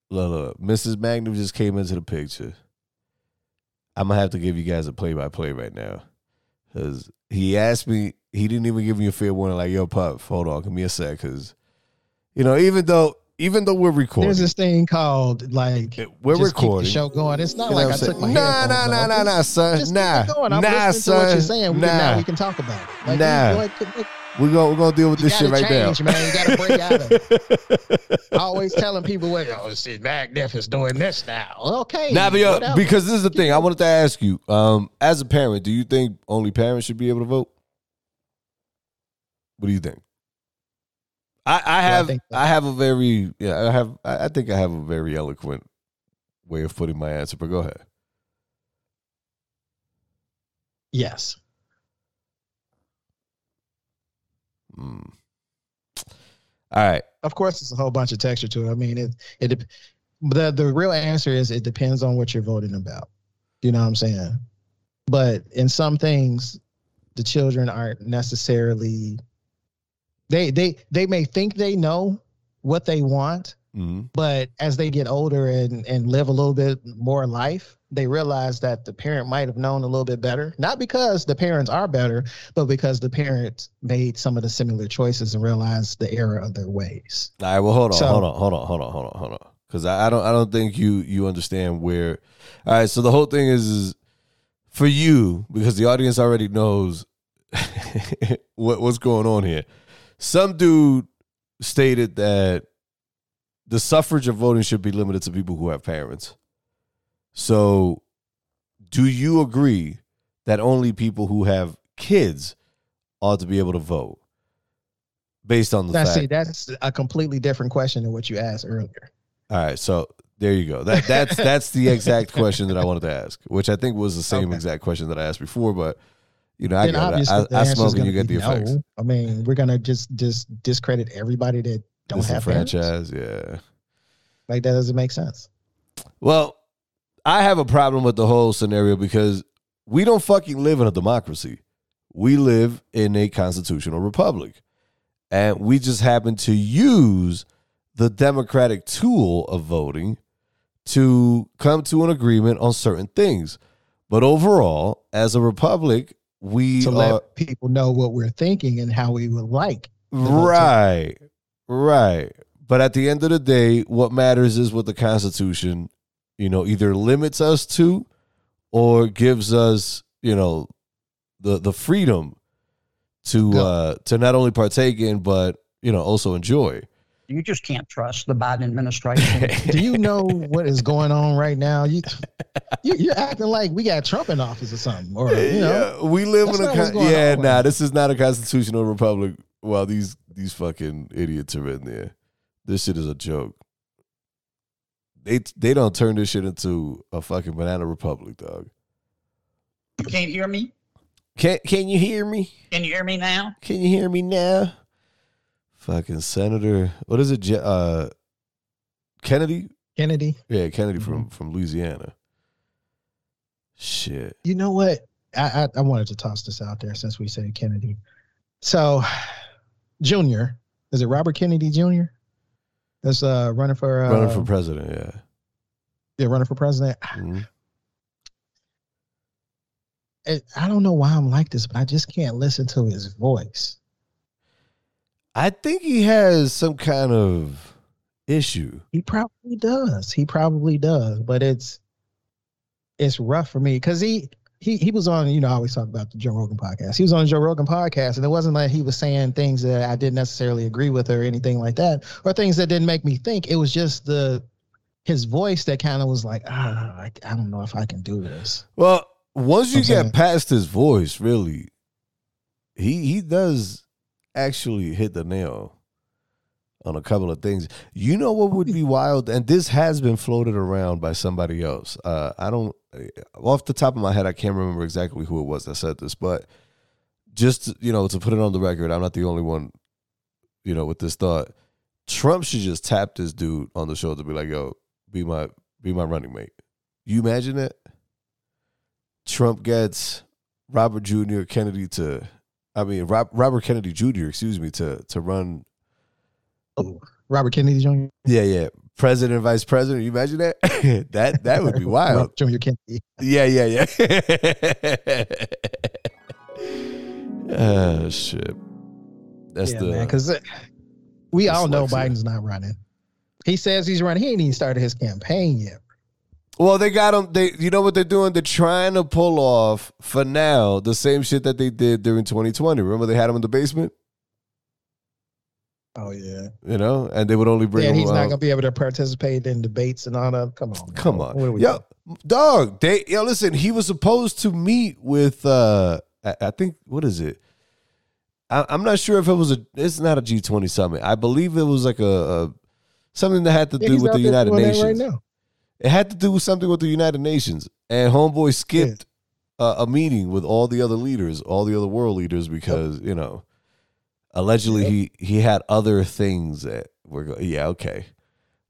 look, look, Mrs. Magnum just came into the picture. I'm gonna have to give you guys a play by play right now. Cause he asked me, he didn't even give me a fair warning, like, yo, pup, hold on, give me a sec, cause you know, even though even though we're recording, There's this thing called like we're just keep recording. the show going. It's not You know like I took my Nah, nah, nah, nah, nah, son. Just Nah. going. I'm Nah, listening to what you're saying. We, Nah. Now we can talk about it. Like, Nah. like, like, we're gonna we're gonna deal with you this shit right change, now. man. You gotta break out of it. Always telling people, "Well, oh, see, Magnif is doing this now." Okay, Nah, but yo, because this is the thing. I wanted to ask you, um, as a parent, do you think only parents should be able to vote? What do you think? I, I have think I, that- have a very yeah I have I I think I have a very eloquent way of putting my answer, but go ahead. yes, Mm. All right. of course, it's a whole bunch of texture to it. I mean, it it the the real answer is it depends on what you're voting about. You know what I'm saying? But in some things, the children aren't necessarily they they they may think they know what they want, Mhm. but as they get older and and live a little bit more life they realize that the parent might have known a little bit better not because the parents are better but because the parents made some of the similar choices and realized the error of their ways All right. Well, hold on, So- hold on, hold on, hold on, hold on, hold on. Because I, I don't, I don't think you you understand where. All right. So the whole thing is, is for you because the audience already knows what what's going on here. Some dude stated that the suffrage of voting should be limited to people who have parents. So, do you agree that only people who have kids ought to be able to vote? Based on the that's fact see that's a completely different question than what you asked earlier All right, so there you go. That that's that's the exact question that I wanted to ask, which I think was the same Okay. exact question that I asked before. But you know, I get it. I, I smoke and you get the effects. no. i mean we're gonna just just discredit everybody that don't have parents? Disenfranchise, yeah. like that doesn't make sense Well, I have a problem with the whole scenario because we don't fucking live in a democracy. We live in a constitutional republic. And we just happen to use the democratic tool of voting to come to an agreement on certain things. But overall, as a republic, we to are let people know what we're thinking and how we would like right, right. But at the end of the day, what matters is what the Constitution, you know, either limits us to or gives us, you know, the the freedom to uh to not only partake in but you know also enjoy. You just can't trust the Biden administration. Do you know what is going on right now? You, you you're acting like we got Trump in office or something, or you know. yeah, we live in a not con- yeah, on. nah. This is not a constitutional republic. While these these fucking idiots are in there, this shit is a joke. They they don't turn this shit into a fucking banana republic, dog. you can't hear me? Can Can you hear me? Can you hear me now? Can you hear me now? Fucking Senator, what is it? Uh, Kennedy. Kennedy. Yeah, Kennedy Mm-hmm. from from Louisiana. Shit. You know what? I, I I wanted to toss this out there since we said Kennedy. So, Junior, is it Robert Kennedy Jr. That's uh running for uh, Running for president. Yeah. yeah running for president. Mhm. I, I don't know why I'm like this, but I just can't listen to his voice. I think he has some kind of issue. He probably does. He probably does, but it's it's rough for me because he he he was on. You know, I always talk about the Joe Rogan podcast. He was on the Joe Rogan podcast, and it wasn't like he was saying things that I didn't necessarily agree with or anything like that, or things that didn't make me think. It was just the his voice that kind of was like, ah, I, I don't know if I can do this. Well, once you I'm get saying- past his voice, really, he he does actually hit the nail on a couple of things. You know what would be wild, and this has been floated around by somebody else. Uh, I don't, off the top of my head, I can't remember exactly who it was that said this, but just you know to put it on the record, I'm not the only one, you know, with this thought. Trump should just tap this dude on the shoulder, be like, "Yo, be my be my running mate." You imagine that? Trump gets Robert Jr. Kennedy to, I mean Rob, Robert Kennedy Jr. Excuse me to to run Oh, Robert Kennedy Jr. Yeah, yeah. President, vice president. You imagine that? that that would be wild. Jr. Kennedy. Yeah, yeah, yeah. oh shit. That's yeah, the because uh, we all know. Biden's not running. He says he's running. He ain't even started his campaign yet. Well, they got them. They, you know what they're doing? They're trying to pull off for now the same shit that they did during 2020. Remember, they had him in the basement. Oh yeah. You know, and they would only bring Yeah, him. he's not out- gonna be able to participate in debates and all that. Come on. man. Come What are on, we yo, dog. They yo, listen. He was supposed to meet with. uh I, I think what is it? I, I'm not sure if it was a. It's not a G20 summit. I believe it was like a, a something that had to Yeah, do with the United Nations. right now. It had to do with something with the United Nations, and homeboy skipped uh, a meeting with all the other leaders, all the other world leaders, because you know, allegedly Yep. he he had other things that were. Go- yeah, okay,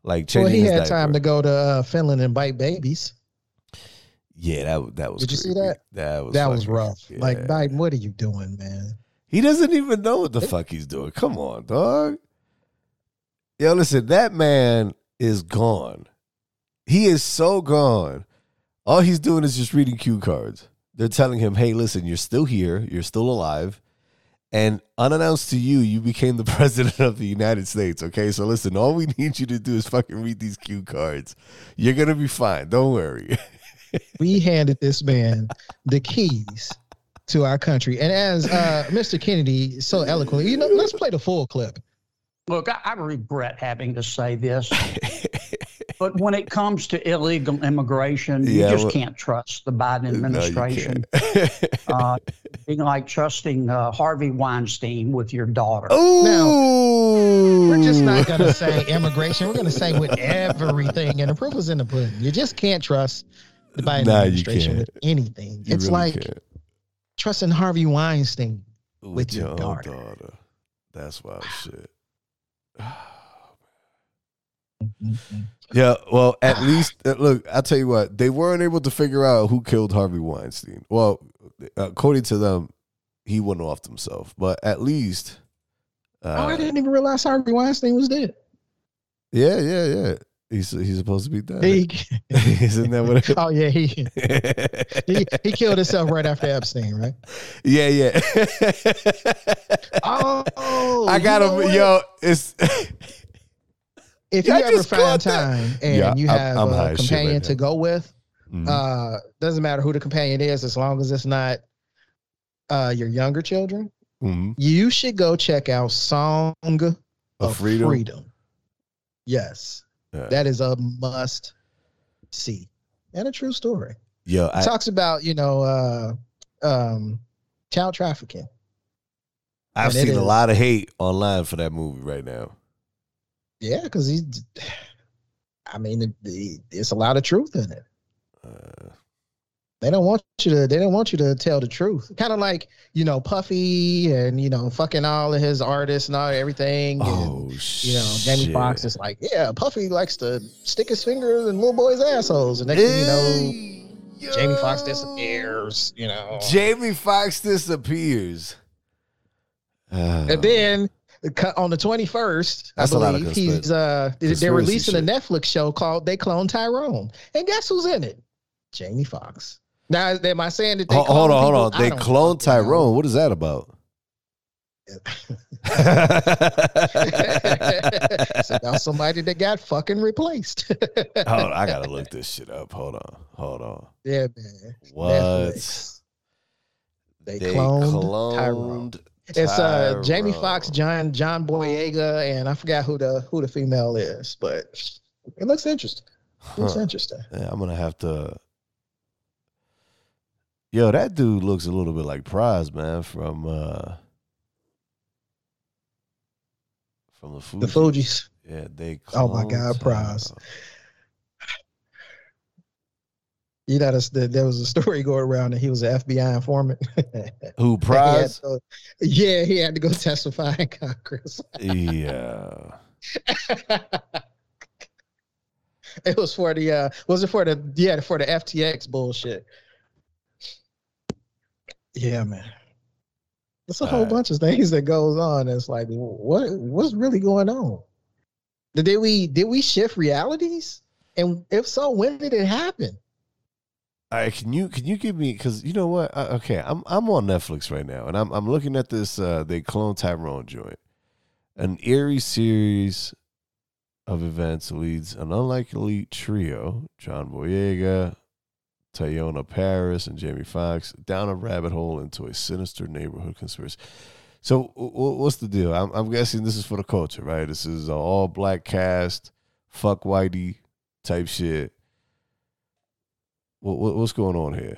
like Well, he had diaper. time to go to uh, Finland and bite babies. Yeah, that that was. Did you see that? That was that was rough. Like yeah. Biden, what are you doing, man? he doesn't even know what the fuck he's doing. Come on, dog. Yo, listen, that man is gone. He is so gone. All he's doing is just reading cue cards. They're telling him, "Hey, listen, you're still here. You're still alive." And unannounced to you, you became the president of the United States. Okay, so listen, all we need you to do is fucking read these cue cards. You're gonna be fine. Don't worry. We handed this man the keys to our country, and as uh, Mr. Kennedy so eloquently, you know, let's play the full clip. Look, I, I regret having to say this, but when it comes to illegal immigration, Yeah, you just well- can't trust the Biden administration. can't. uh, being like trusting uh, Harvey Weinstein with your daughter. Ooh. We're just not gonna say immigration. We're gonna say with everything, and the proof is in the pudding. You just can't trust the Biden Nah, administration with anything. You it's really like can't. trusting Harvey Weinstein. with, your your, daughter. daughter. That's wild shit. Yeah, well, at least uh, look. I'll tell you what. They weren't able to figure out who killed Harvey Weinstein. Well, according to them, he went off himself. But at least, uh, oh, I didn't even realize Harvey Weinstein was dead. yeah, yeah, yeah. He's he's supposed to be dead. He, Isn't that what? It, oh yeah, he, he he killed himself right after Epstein, right? yeah, yeah. Oh, I got him. Yo, it's If Yeah, I you ever just find caught that. time and Yeah, you I'm- have I'm a as shit companion right to go with, Mhm. uh, doesn't matter who the companion is, as long as it's not uh your younger children, Mhm. you should go check out Song a of freedom. Freedom. Yes, Yeah. that is a must see and a true story. Yo, It I, talks about you know uh, um, child trafficking. I've seen a lot of hate online for that movie right now. Yeah, because he's. I mean, it, it, it's a lot of truth in it. Uh, They don't want you to. They don't want you to tell the truth. Kind of like you know Puffy and you know fucking all of his artists and all everything. and, oh you know Jamie shit. Foxx is like, yeah, Puffy likes to stick his fingers in little boys' assholes, and next thing you know, Jamie Foxx disappears. You know, Jamie Foxx disappears. Uh, and then on the twenty first, I That's a lot of believe he's uh they're releasing a. Netflix show called They Clone Tyrone, and guess who's in it? Jamie Foxx. Now, am I saying that they Ho- hold clone on, hold on. They don't cloned. Tyrone. What is that about? it's about somebody that got fucking replaced. Hold on, I gotta look this shit up. Hold on, hold on. yeah, man. What? Netflix. They, cloned, Tyrone. It's uh Jamie Foxx, John John Boyega, and I forgot who the who the female is, but it looks interesting. It looks Huh. interesting. Yeah, I'm gonna have to. Yo, that dude looks a little bit like Pras, man, from uh from the Fugees. The Fugees. Yeah, they. Oh my God, Pras. You know, there there was a story going around that he was an FBI informant. Who He Pras? to- yeah, he had to go testify in Congress. yeah. it was for the uh was it for the yeah for the FTX bullshit. Yeah, man. It's a whole Alright. bunch of things that goes on. It's like what what's really going on? Did we did we shift realities? And if so, when did it happen? Right, can you can you give me because you know what? Uh, okay, I'm I'm on Netflix right now, and I'm I'm looking at this. Uh, they clone Tyrone joint, an eerie series of events leads an unlikely trio: John Boyega, Teyonah Paris, and Jamie Foxx down a rabbit hole into a sinister neighborhood conspiracy. So, what's the deal? I'm, I'm guessing this is for the culture, right? This is all black cast, fuck whitey type shit. What, what, what's going on here?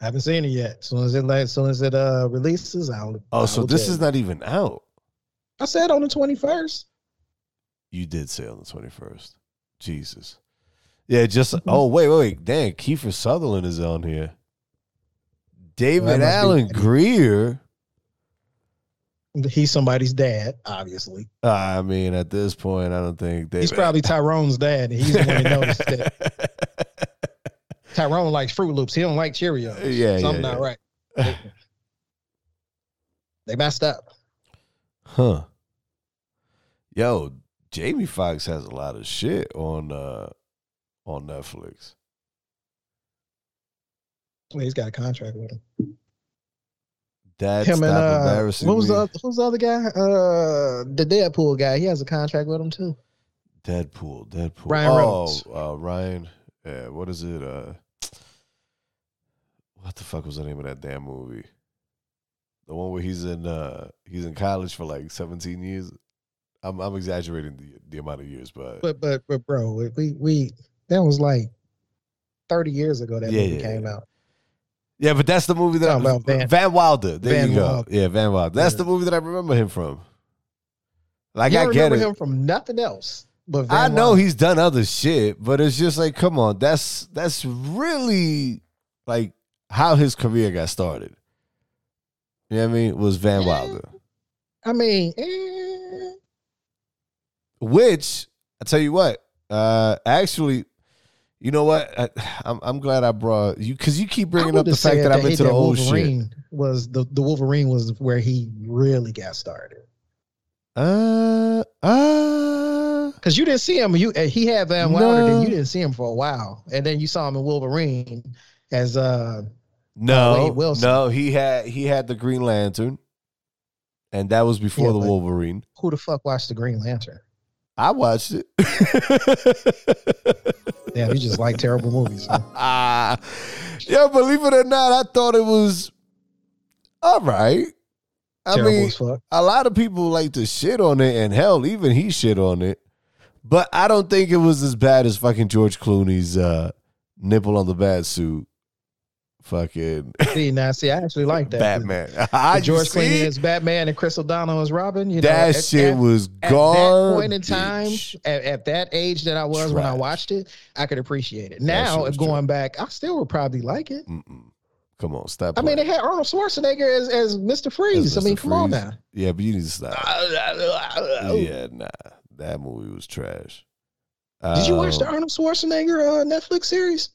I haven't seen it yet. As soon as it like, as soon as it uh releases, I'll. Oh, I so this is not even out. I said on the twenty first. You did say on the 21st. Jesus. Yeah, just Mm-hmm. oh wait, wait, wait. Dang, Kiefer Sutherland is on here. David be Alan Grier. He's somebody's dad, obviously. I mean, at this point, I don't think David. He's probably Tyrone's dad. He's the one that noticed that Tyrone likes Froot Loops. He don't like Cheerios. Yeah, something yeah, not right. They, messed up. huh. Yo, Jamie Foxx has a lot of shit on uh on Netflix. Well, he's got a contract with him. That's him and uh, embarrassing what was me. the who's the other guy? Uh, the Deadpool guy. He has a contract with him too. Deadpool, Deadpool. Ryan oh, Reynolds. uh, Ryan. Yeah, what is it? Uh, what the fuck was the name of that damn movie? The one where he's in uh he's in college for like seventeen years. I'm I'm exaggerating the the amount of years, but, But but but bro, we we that was like thirty years ago that Yeah, movie yeah, came yeah. out. yeah, but that's the movie that Talking I, about Van- Van, Wilder. There Van you go. Wilder. Yeah, Van Wilder. That's the movie that I remember him from. Like you I get remember it. him from nothing else. But Van I know he's done other shit, but it's just like, come on, that's that's really like how his career got started. You know what I mean? Was Van Wilder. I mean, eh, Which I tell you what, uh actually, you know what? I, I'm I'm glad I brought you because you keep bringing up the fact said that I'm into the old shit. Was the the Wolverine was where he really got started? Uh uh Because you didn't see him. You uh, he had Van Wilder, then No. you didn't see him for a while, and then you saw him in Wolverine as uh no Wade Wilson. no he had he had the Green Lantern, and that was before Yeah, the Wolverine. who the fuck watched the Green Lantern? I watched it. Yeah, you just like terrible movies. huh? Ah, yeah, believe it or not, I thought it was all right. I terrible mean, as fuck. a lot of people like to shit on it, and hell, even he shit on it. But I don't think it was as bad as fucking George Clooney's uh, nipple on the bat suit. Fucking See, now, see, I actually like that. Batman. I George? Clooney is Batman and Chris O'Donnell is Robin. You know, that at- shit at- was at garbage. that point in time, at, at that age that I was when I watched it, I could appreciate it. Now, was going back, I still would probably like it. Mm-mm. Come on, stop. I mean, they had Arnold Schwarzenegger as, as Mr. Freeze. As I mean, Mr. come on now. yeah, but you need to stop. Yeah, nah, that movie was trash. Did you watch the Um, Arnold Schwarzenegger uh, Netflix series?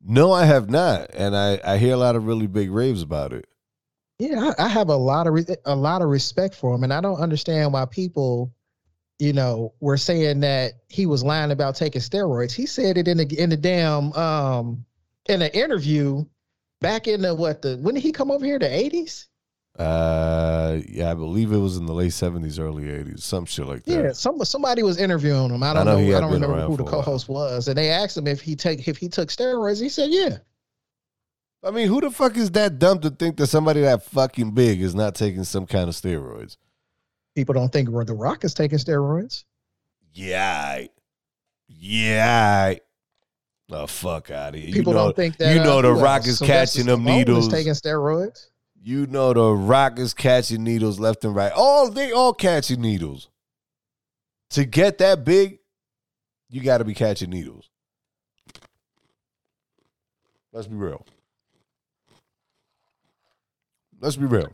No, I have not, and I I hear a lot of really big raves about it. Yeah, I, I have a lot of re- a lot of respect for him, and I don't understand why people, you know, were saying that he was lying about taking steroids. He said it in the in the damn um in an interview back in the what the when did he come over here? The eighties? Uh, yeah, I believe it was in the late seventies, early eighties, some shit like that. Yeah, some somebody was interviewing him. I I don't know know. I don't remember who the for a while. co-host was, and they asked him if he take if he took steroids. He said, "Yeah." I mean, who the fuck is that dumb to think that somebody that fucking big is not taking some kind of steroids? People don't think The Rock is taking steroids. Yeah, I- yeah. I- The fuck out of here. People you know, don't think that you know uh, the Rock is Sylvester catching them Stallone needles. taking steroids. You know the Rock is catching needles left and right. All they all catching needles. To get that big, you got to be catching needles. Let's be real. Let's be real.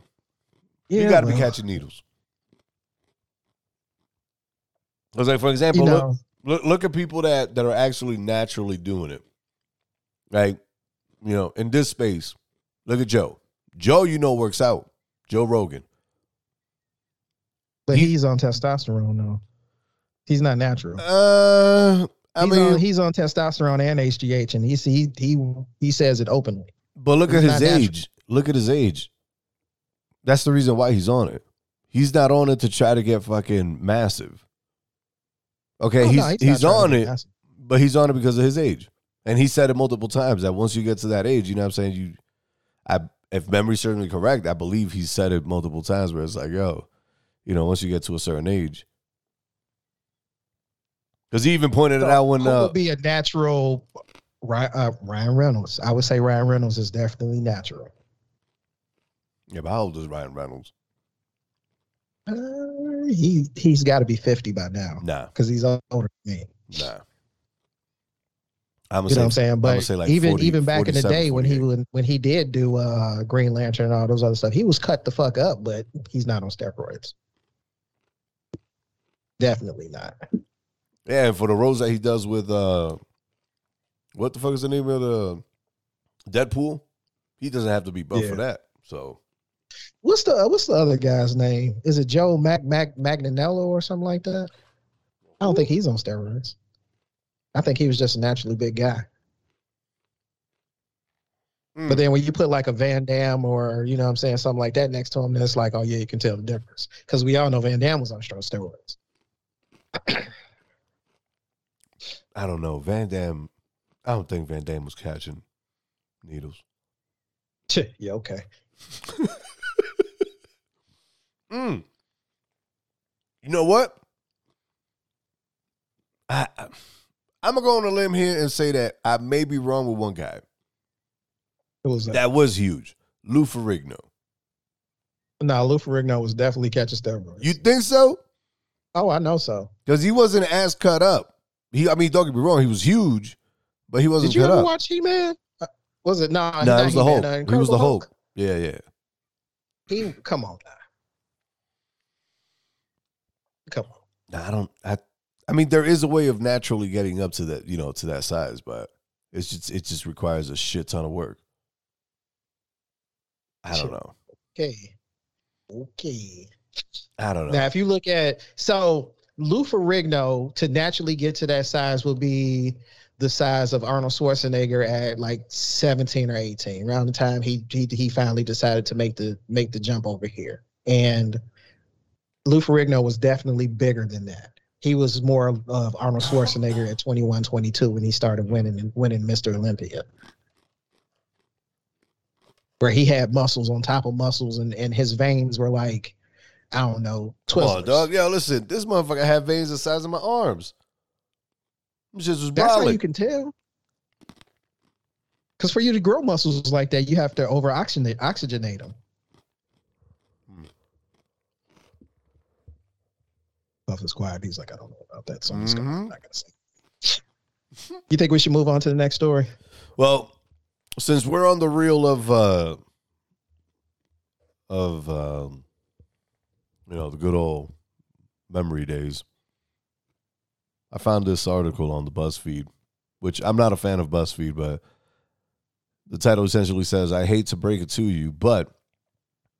you got to be catching needles. Because, like for example, You look, look look at people that that are actually naturally doing it. Like, you know, in this space, look at Joe. Joe, you know, works out. Joe Rogan. But He- he's on testosterone though. He's not natural. Uh, I he's, mean, on, he's on testosterone and HGH, and he he he he says it openly. but look at his not natural. age. Look at his age. That's the reason why he's on it. He's not on it to try to get fucking massive. Okay, Oh, he's no, he's, trying on it, massive. but he's on it because of his age. And he said it multiple times that once you get to that age, you know what I'm saying? You I if memory serves me correct, I believe he said it multiple times where it's like, yo, you know, once you get to a certain age. Because he even pointed it out when Who uh, would be a natural uh, Ryan Reynolds? I would say Ryan Reynolds is definitely natural. Yeah, but how old is Ryan Reynolds? Uh, he he's got to be fifty by now Nah, because he's older than me. nah. I'm gonna You say, know what I'm saying? But say like even 40, even back in the 47, day when he 48. when, he did do uh Green Lantern and all those other stuff, he was cut the fuck up, but he's not on steroids. Definitely not. Yeah, for the roles that he does with uh what the fuck is the name of the Deadpool? He doesn't have to be buff Yeah. for that. So What's the what's the other guy's name? Is it Joe Mac Mac Manganiello or something like that? I don't think he's on steroids. I think he was just a naturally big guy. Mm. But then when you put like a Van Damme or you know what I'm saying something like that next to him, then it's like, oh yeah, you can tell the difference because we all know Van Damme was on strong steroids. I don't know. Van Damme, I don't think Van Damme was catching needles. yeah, okay. Mm. You know what? I, I I'm gonna go on a limb here and say that I may be wrong with one guy. It was uh, That was huge. Lou Ferrigno. no Lou Ferrigno was definitely catching steroids. You think so? oh, I know so. Because he wasn't as cut up. He, I mean, don't get me wrong, he was huge, but he wasn't Did you ever up. watch He Man? Was it no, not it was the Hulk. uh, he was the Hulk. Yeah, yeah. He come on now. Come on. Nah, I don't. I. I mean, there is a way of naturally getting up to that, you know, to that size, but it's just it just requires a shit ton of work. I don't know. Okay. Okay. I don't know. Now, if you look at so Lou Ferrigno to naturally get to that size would be the size of Arnold Schwarzenegger at like 17 or 18, around the time he he, he finally decided to make the make the jump over here. And Lou Ferrigno was definitely bigger than that. He was more of Arnold Schwarzenegger at 21, 22 when he started winning and winning Mr. Olympia. Where he had muscles on top of muscles and, and his veins were like, I don't know, Come on, Twizzlers. dog. Yo, listen, this motherfucker had veins the size of my arms. Them shits was That's how you can tell. Because for you to grow muscles like that, you have to over oxygenate oxygenate them. Buff is quiet. He's like, I don't know about that, so I'm just gonna, I'm Mhm. not gonna say. You think we should move on to the next story? Well, since we're on the reel of uh of um you know the good old memory days, I found this article on the BuzzFeed, which I'm not a fan of BuzzFeed, but the title essentially says, "I hate to break it to you, but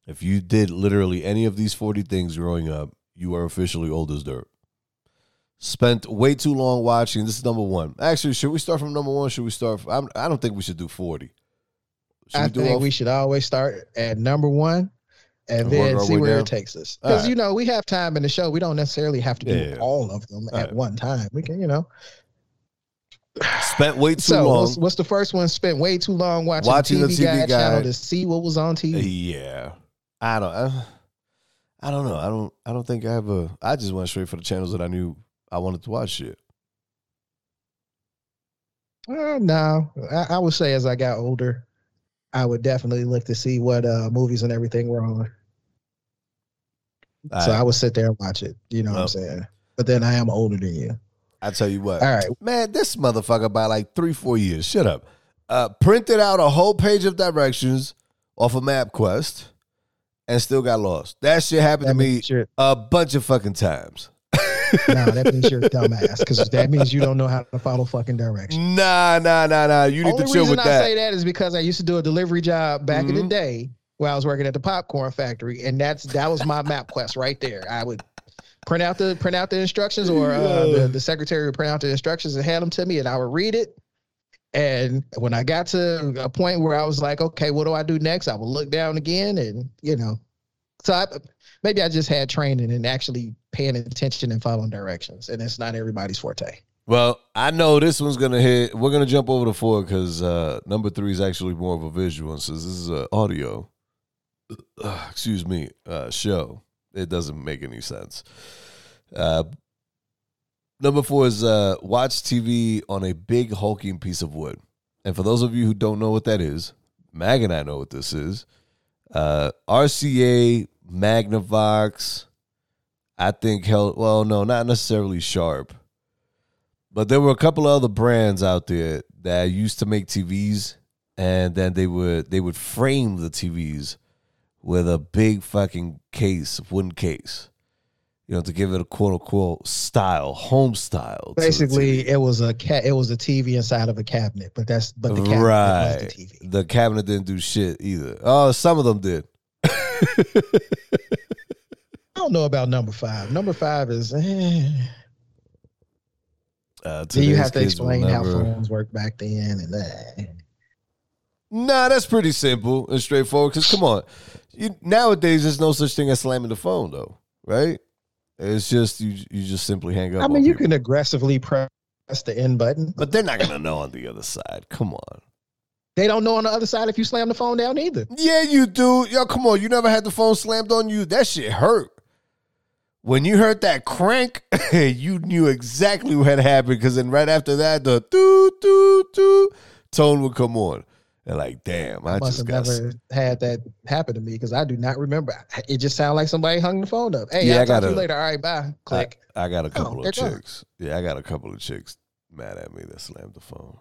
if you did literally any of these 40 things growing up, you are officially old as dirt." Spent way too long watching. This is number one. Actually, should we start from number one? Should we start? From, I'm, I don't think we should do 40. Should I we do think we should always start at number one and And then see where down? it takes us. Because right. you know, we have time in the show. We don't necessarily have to do Yeah, all of them All at right. one time. We can, you know. spent way too So long. what's, what's the first one? Spent way too long watching, Watching the the TV, TV Guide, channel to see what was on TV. Yeah, I don't. I, I don't know. I don't. I don't think I have a. I just went straight for the channels that I knew I wanted to watch. Shit. Uh, no, I, I would say as I got older, I would definitely look to see what uh, movies and everything were on. so I, I would sit there and watch it. You know what I'm saying? But then I am older than you. I tell you what, All right. man. This motherfucker by like three, four years. Shut up. Uh, printed out a whole page of directions off of MapQuest, and still got lost. That shit happened That to me a bunch of fucking times. no, that means you're a dumbass because that means you don't know how to follow fucking directions. Nah, nah, nah, nah. You need Only to chill reason with I that. say that is because I used to do a delivery job back in the Mhm. day where I was working at the popcorn factory, and that's that was my MapQuest right there. I would print out the print out the instructions, or uh, the, the secretary would print out the instructions and hand them to me, and I would read it. And when I got to a point where I was like, okay, what do I do next? I would look down again, and you know, so I, maybe I just had training and actually paying attention and following directions, and it's not everybody's forte. Well, I know this one's gonna hit. We're gonna jump over to four because uh, number three is actually more of a visual. So this is an audio. uh, excuse me, uh, show. It doesn't make any sense. Uh, number four is uh, watch TV on a big hulking piece of wood. And for those of you who don't know what that is, Mag and I know what this is. Uh, RCA, Magnavox, I think held well, no, not necessarily Sharp, but there were a couple of other brands out there that used to make TVs, and then they would they would frame the TVs with a big fucking case, wooden case, you know, to give it a quote unquote style, home style. Basically, it was a cat. It was a TV inside of a cabinet, but that's but the cabinet right. was the TV. The cabinet didn't do shit either. Oh, some of them did. I don't know about number five. Number five is. Eh. Uh, Do you have to explain how phones worked back then? And that. Nah, that's pretty simple and straightforward. Because come on, you, nowadays there's no such thing as slamming the phone, though, right? It's just you you just simply hang up. I mean, you people. can aggressively press the end button, but they're not gonna know on the other side. Come on. they don't know on the other side if you slam the phone down either. Yeah, you do. Yo, come on. You never had the phone slammed on you. That shit hurt. When you heard that crank, you knew exactly what had happened because then right after that, the doo doo doo tone would come on. And like, damn, I Must just have got. never had that happen to me because I do not remember. It just sounded like somebody hung the phone up. Hey, Yeah, I'll I talk to gotta- you later. All right, bye. Click. I got a couple they're of gone. chicks. Yeah, I got a couple of chicks mad at me that slammed the phone.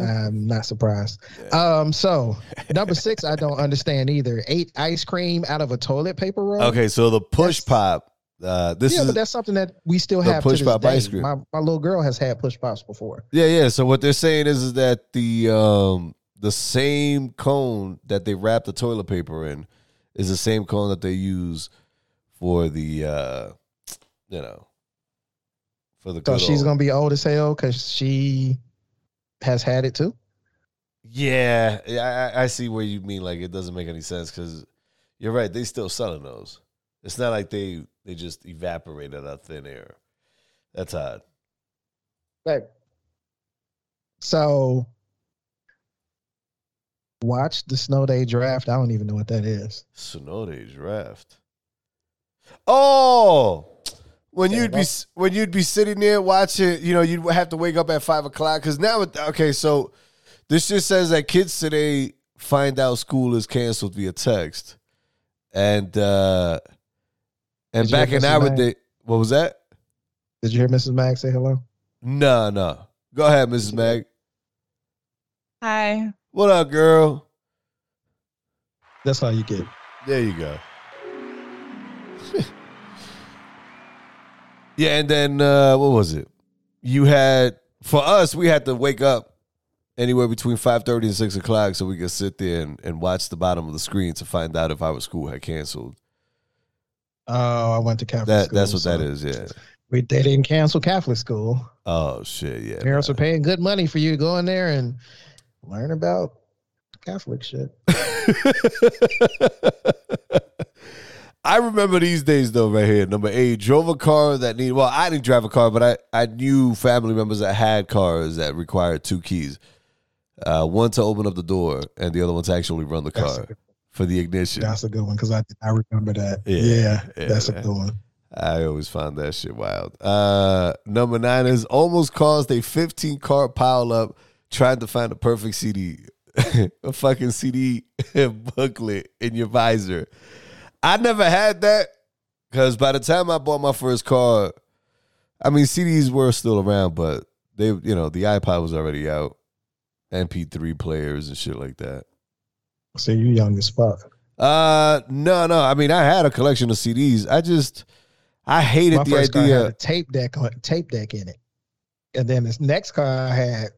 I'm not surprised. Yeah. Um, so number six, I don't understand either. Ate ice cream out of a toilet paper roll. Okay, so the push That's- pop. Uh, this yeah, is but that's something that we still have push to pop day. ice cream. My my little girl has had push pops before. Yeah, yeah. So what they're saying is, is that the um the same cone that they wrap the toilet paper in is the same cone that they use for the uh you know for the So she's old- gonna be old as hell because she has had it too. yeah I, I- see where you mean like it doesn't make any sense because you're right they still selling those it's not like they they just evaporated out of thin air that's odd Right. So watch the snow day draft. I don't even know what that is. Snow day draft. Oh, when Yeah, you'd be when you'd be sitting there watching, you know, you'd have to wake up at five o'clock because now, okay, so this just says that kids today find out school is canceled via text, and uh and Did back in Mrs. our Mag? day, what was that? Did you hear Mrs. Mag say hello? No, no. Go ahead, Mrs. Mag. Hi. What up, girl? That's how you get. There you go. yeah, and then uh what was it? You had for us, we had to wake up anywhere between five thirty and six o'clock so we could sit there and, and watch the bottom of the screen to find out if our school had canceled. Oh, I went to Catholic That school. that's what so that is, yeah. We, they didn't cancel Catholic school. Oh shit, yeah. Parents are paying good money for you to go in there and learn about Catholic shit. I remember these days though, right here. Number eight, drove a car that needed. Well, I didn't drive a car, but I I knew family members that had cars that required two keys, uh, one to open up the door and the other one to actually run the car for the ignition. that's a good one because I I remember that. Yeah, Yeah, yeah, that's a good one. I always find that shit wild. Uh, number nine is almost caused a 15 car pile up trying to find a perfect CD, a fucking CD booklet in your visor. I never had that because by the time I bought my first car, I mean CDs were still around, but they, you know, the iPod was already out, MP3 players and shit like that. So you young as fuck. Uh, no, no. I mean, I had a collection of CDs. I just, I hated My the first car idea. had a tape deck on tape deck in it, and then this next car I had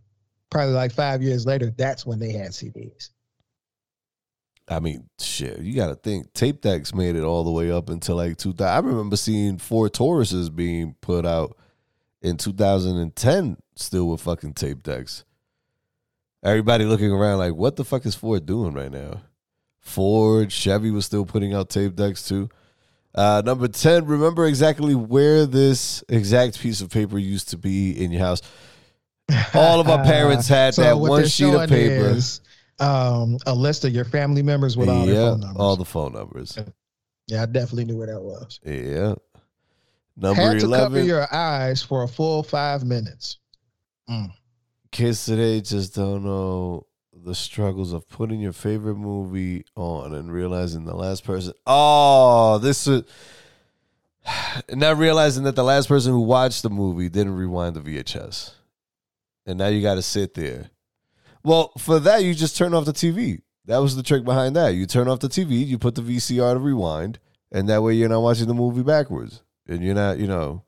probably like five years later. That's when they had CDs. I mean, shit, you got to think tape decks made it all the way up until like 2000. I remember seeing Ford Tauruses being put out in 2010 still with fucking tape decks. Everybody looking around like, what the fuck is Ford doing right now? Ford, Chevy was still putting out tape decks too. Uh, number 10, remember exactly where this exact piece of paper used to be in your house. All of our parents had So that one sheet of paper. is, um, a list of your family members with all their phone numbers. all the phone numbers. yeah, I definitely knew where that was. Yeah. Number Had to cover 11, your eyes for a full five minutes. kids today just don't know the struggles of putting your favorite movie on and realizing the last person. Oh, this is. Not realizing that the last person who watched the movie didn't rewind the VHS. And now you got to sit there. Well, for that, you just turn off the TV. That was the trick behind that. You turn off the TV, you put the VCR to rewind, and that way you're not watching the movie backwards. And you're not, you know,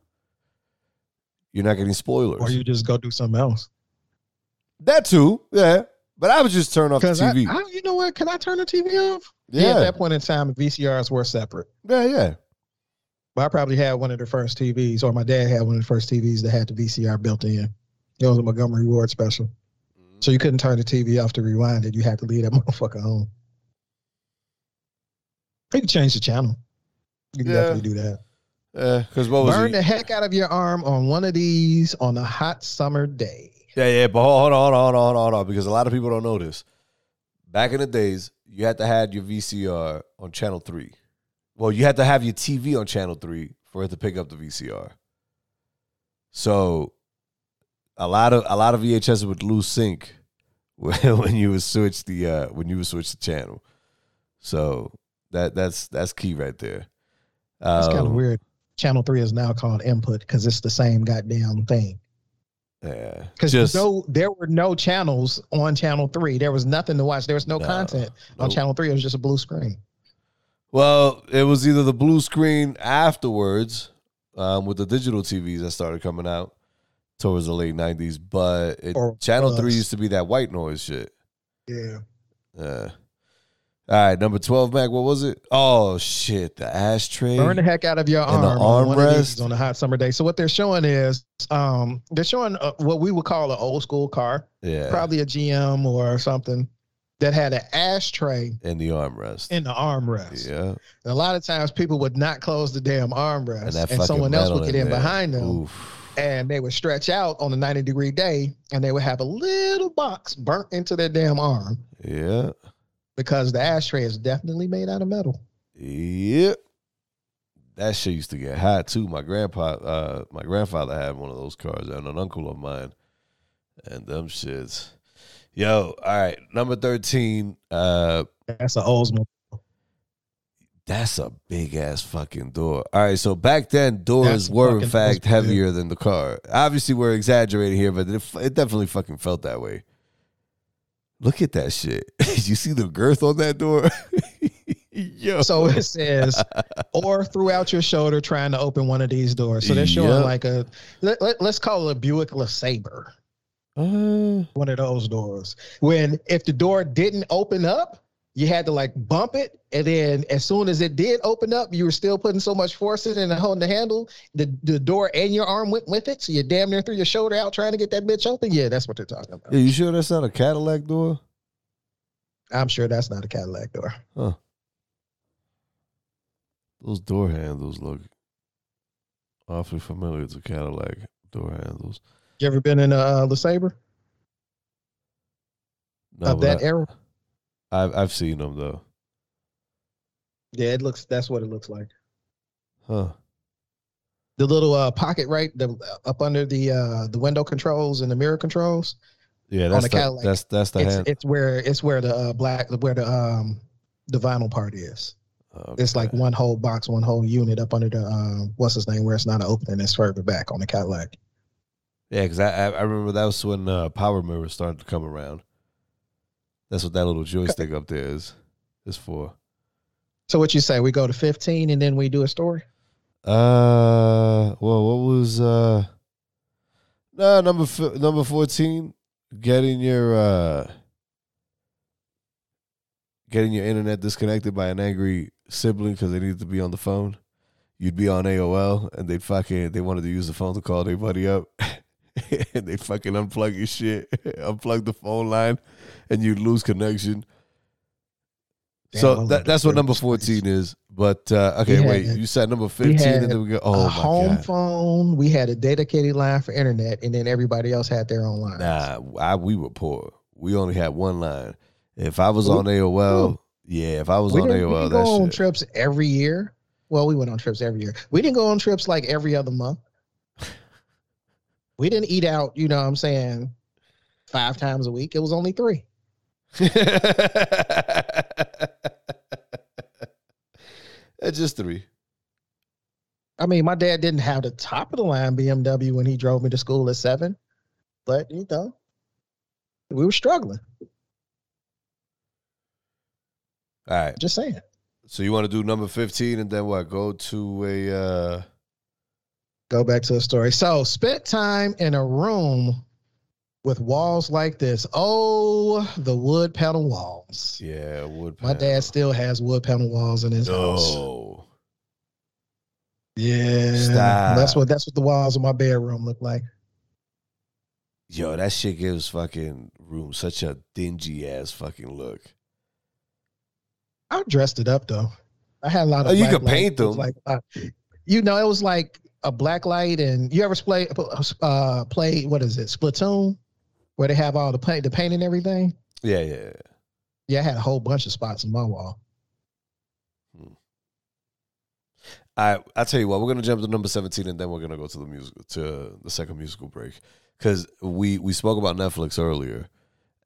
you're not getting spoilers. Or you just go do something else. That too, yeah. But I would just turn off the Because I, TV. I, you know what? Can I turn the TV off? yeah, At that point in time, the VCRs were separate. yeah, yeah. But I probably had one of the first TVs, or my dad had one of the first TVs that had the VCR built in. It was a Montgomery Ward special. Mm-hmm. So you couldn't turn the TV off to rewind it. You had to leave that motherfucker on. You can change the channel. You can Yeah. definitely do that. Yeah, because what was Burn it? the heck out of your arm on one of these on a hot summer day. Yeah, yeah, but hold on, hold on, hold on, hold on, hold on, because a lot of people don't know this. Back in the days, you had to have your VCR on channel three. Well, you had to have your TV on channel three for it to pick up the VCR. So, a lot of a lot of VHS would lose sync when when you would switch the uh, when you would switch the channel. So that that's that's key right there. That's kind of Um, weird. Channel three is now called input because it's the same goddamn thing. Yeah, Because no, there were no channels on channel three. There was nothing to watch. There was no, No, content on nope. channel three. It was just a blue screen. Well, it was either the blue screen afterwards um, with the digital TVs that started coming out towards the late '90s, but it, Or Channel was. Three used to be that white noise shit. Yeah. Uh, all right, number twelve, Mac. What was it? Oh shit, the ashtray. Burn the heck out of your And the arm on one of these armrest. on a hot summer day. So what they're showing is, um, they're showing uh, what we would call an old school car, yeah, probably a GM or something that had an ashtray and the armrest. in the armrest. yeah, And a lot of times people would not close the damn armrest, and and, someone else would get in there. behind them, Oof. And they would stretch out on a 90 degree day, and they would have a little box burnt into their damn arm Yeah, because the ashtray is definitely made out of metal. yep. That shit used to get hot too. My grandpa, uh, my grandfather had one of those cars, and an uncle of mine, and them shits. Yo, all right, number thirteen. Uh, That's an Oldsmobile. That's a big ass fucking door. All right, so back then doors That's were in fact heavier than the car. Obviously, we're exaggerating here, but it, it definitely fucking felt that way. Look at that shit. you see the girth on that door? Yo. So it says, or throughout your shoulder trying to open one of these doors. So they're showing Yep. like a, let, let, us call it a Buick LeSabre, Uh, one of those doors. When if the door didn't open up, you had to like bump it. And then as soon as it did open up, you were still putting so much force in and holding the handle, the, the door and your arm went with it. So you damn near threw your shoulder out trying to get that bitch open. Yeah, that's what they're talking about. yeah, you sure that's not a Cadillac door? I'm sure that's not a Cadillac door. Huh. Those door handles look awfully familiar to Cadillac door handles. You ever been in a uh, LeSabre No, of that I- era? I've I've seen them though. Yeah, it looks, that's what it looks like. Huh. the little uh, pocket right the, up under the uh, the window controls and the mirror controls. Yeah, that's the the, Cadillac. that's that's the It's, hand. it's where it's where the uh, black where the um the vinyl part is. It's like one whole box, one whole unit up under the uh, what's his name, where it's not an opening, it's further back on the Cadillac. Yeah, because I I I remember that was when uh, power mirrors started to come around. That's what that little joystick up there is is for. So what you say? We go to fifteen and then we do a story. Uh, well, what was uh, no number f- number fourteen? Getting your uh, getting your internet disconnected by an angry sibling because they needed to be on the phone, you'd be on AOL and they'd fucking they wanted to use the phone to call their buddy up. and they fucking unplug your shit, unplug the phone line, and you lose connection. Damn, so that, that's what number service space. 14 is. But uh, okay, wait, you said number 15 and then we go, oh a my home God. phone. We had a dedicated line for internet, and then everybody else had their own line. Nah, I, we were poor. We only had one line. If I was Ooh. on AOL, Ooh. yeah, if I was we on didn't, we AOL, didn't go that on trips every year. Well, we went on trips every year. We didn't go on trips like every other month. We didn't eat out, you know what I'm saying, five times a week. It was only three. That's just three. I mean, my dad didn't have the top of the line BMW when he drove me to school at seven, but you know, we were struggling. All right. Just saying. So you want to do number 15 and then what? Go to a uh Go back to the story. So, spent time in a room with walls like this. Oh, the wood panel walls. yeah, wood My dad still has wood panel walls in his house. No. Yeah, Stop. that's what that's what the walls of my bedroom look like. Yo, that shit gives fucking room such a dingy ass fucking look. I dressed it up though. I had a lot of. Oh, you could paint. Them. Like, uh, you know, it was like a black light, and you ever play uh play what is it Splatoon, where they have all the paint, the paint and everything. Yeah, yeah. yeah. Yeah, I had a whole bunch of spots in my wall. I I tell you what, we're gonna jump to number seventeen, and then we're gonna go to the music to the second musical break because we we spoke about Netflix earlier,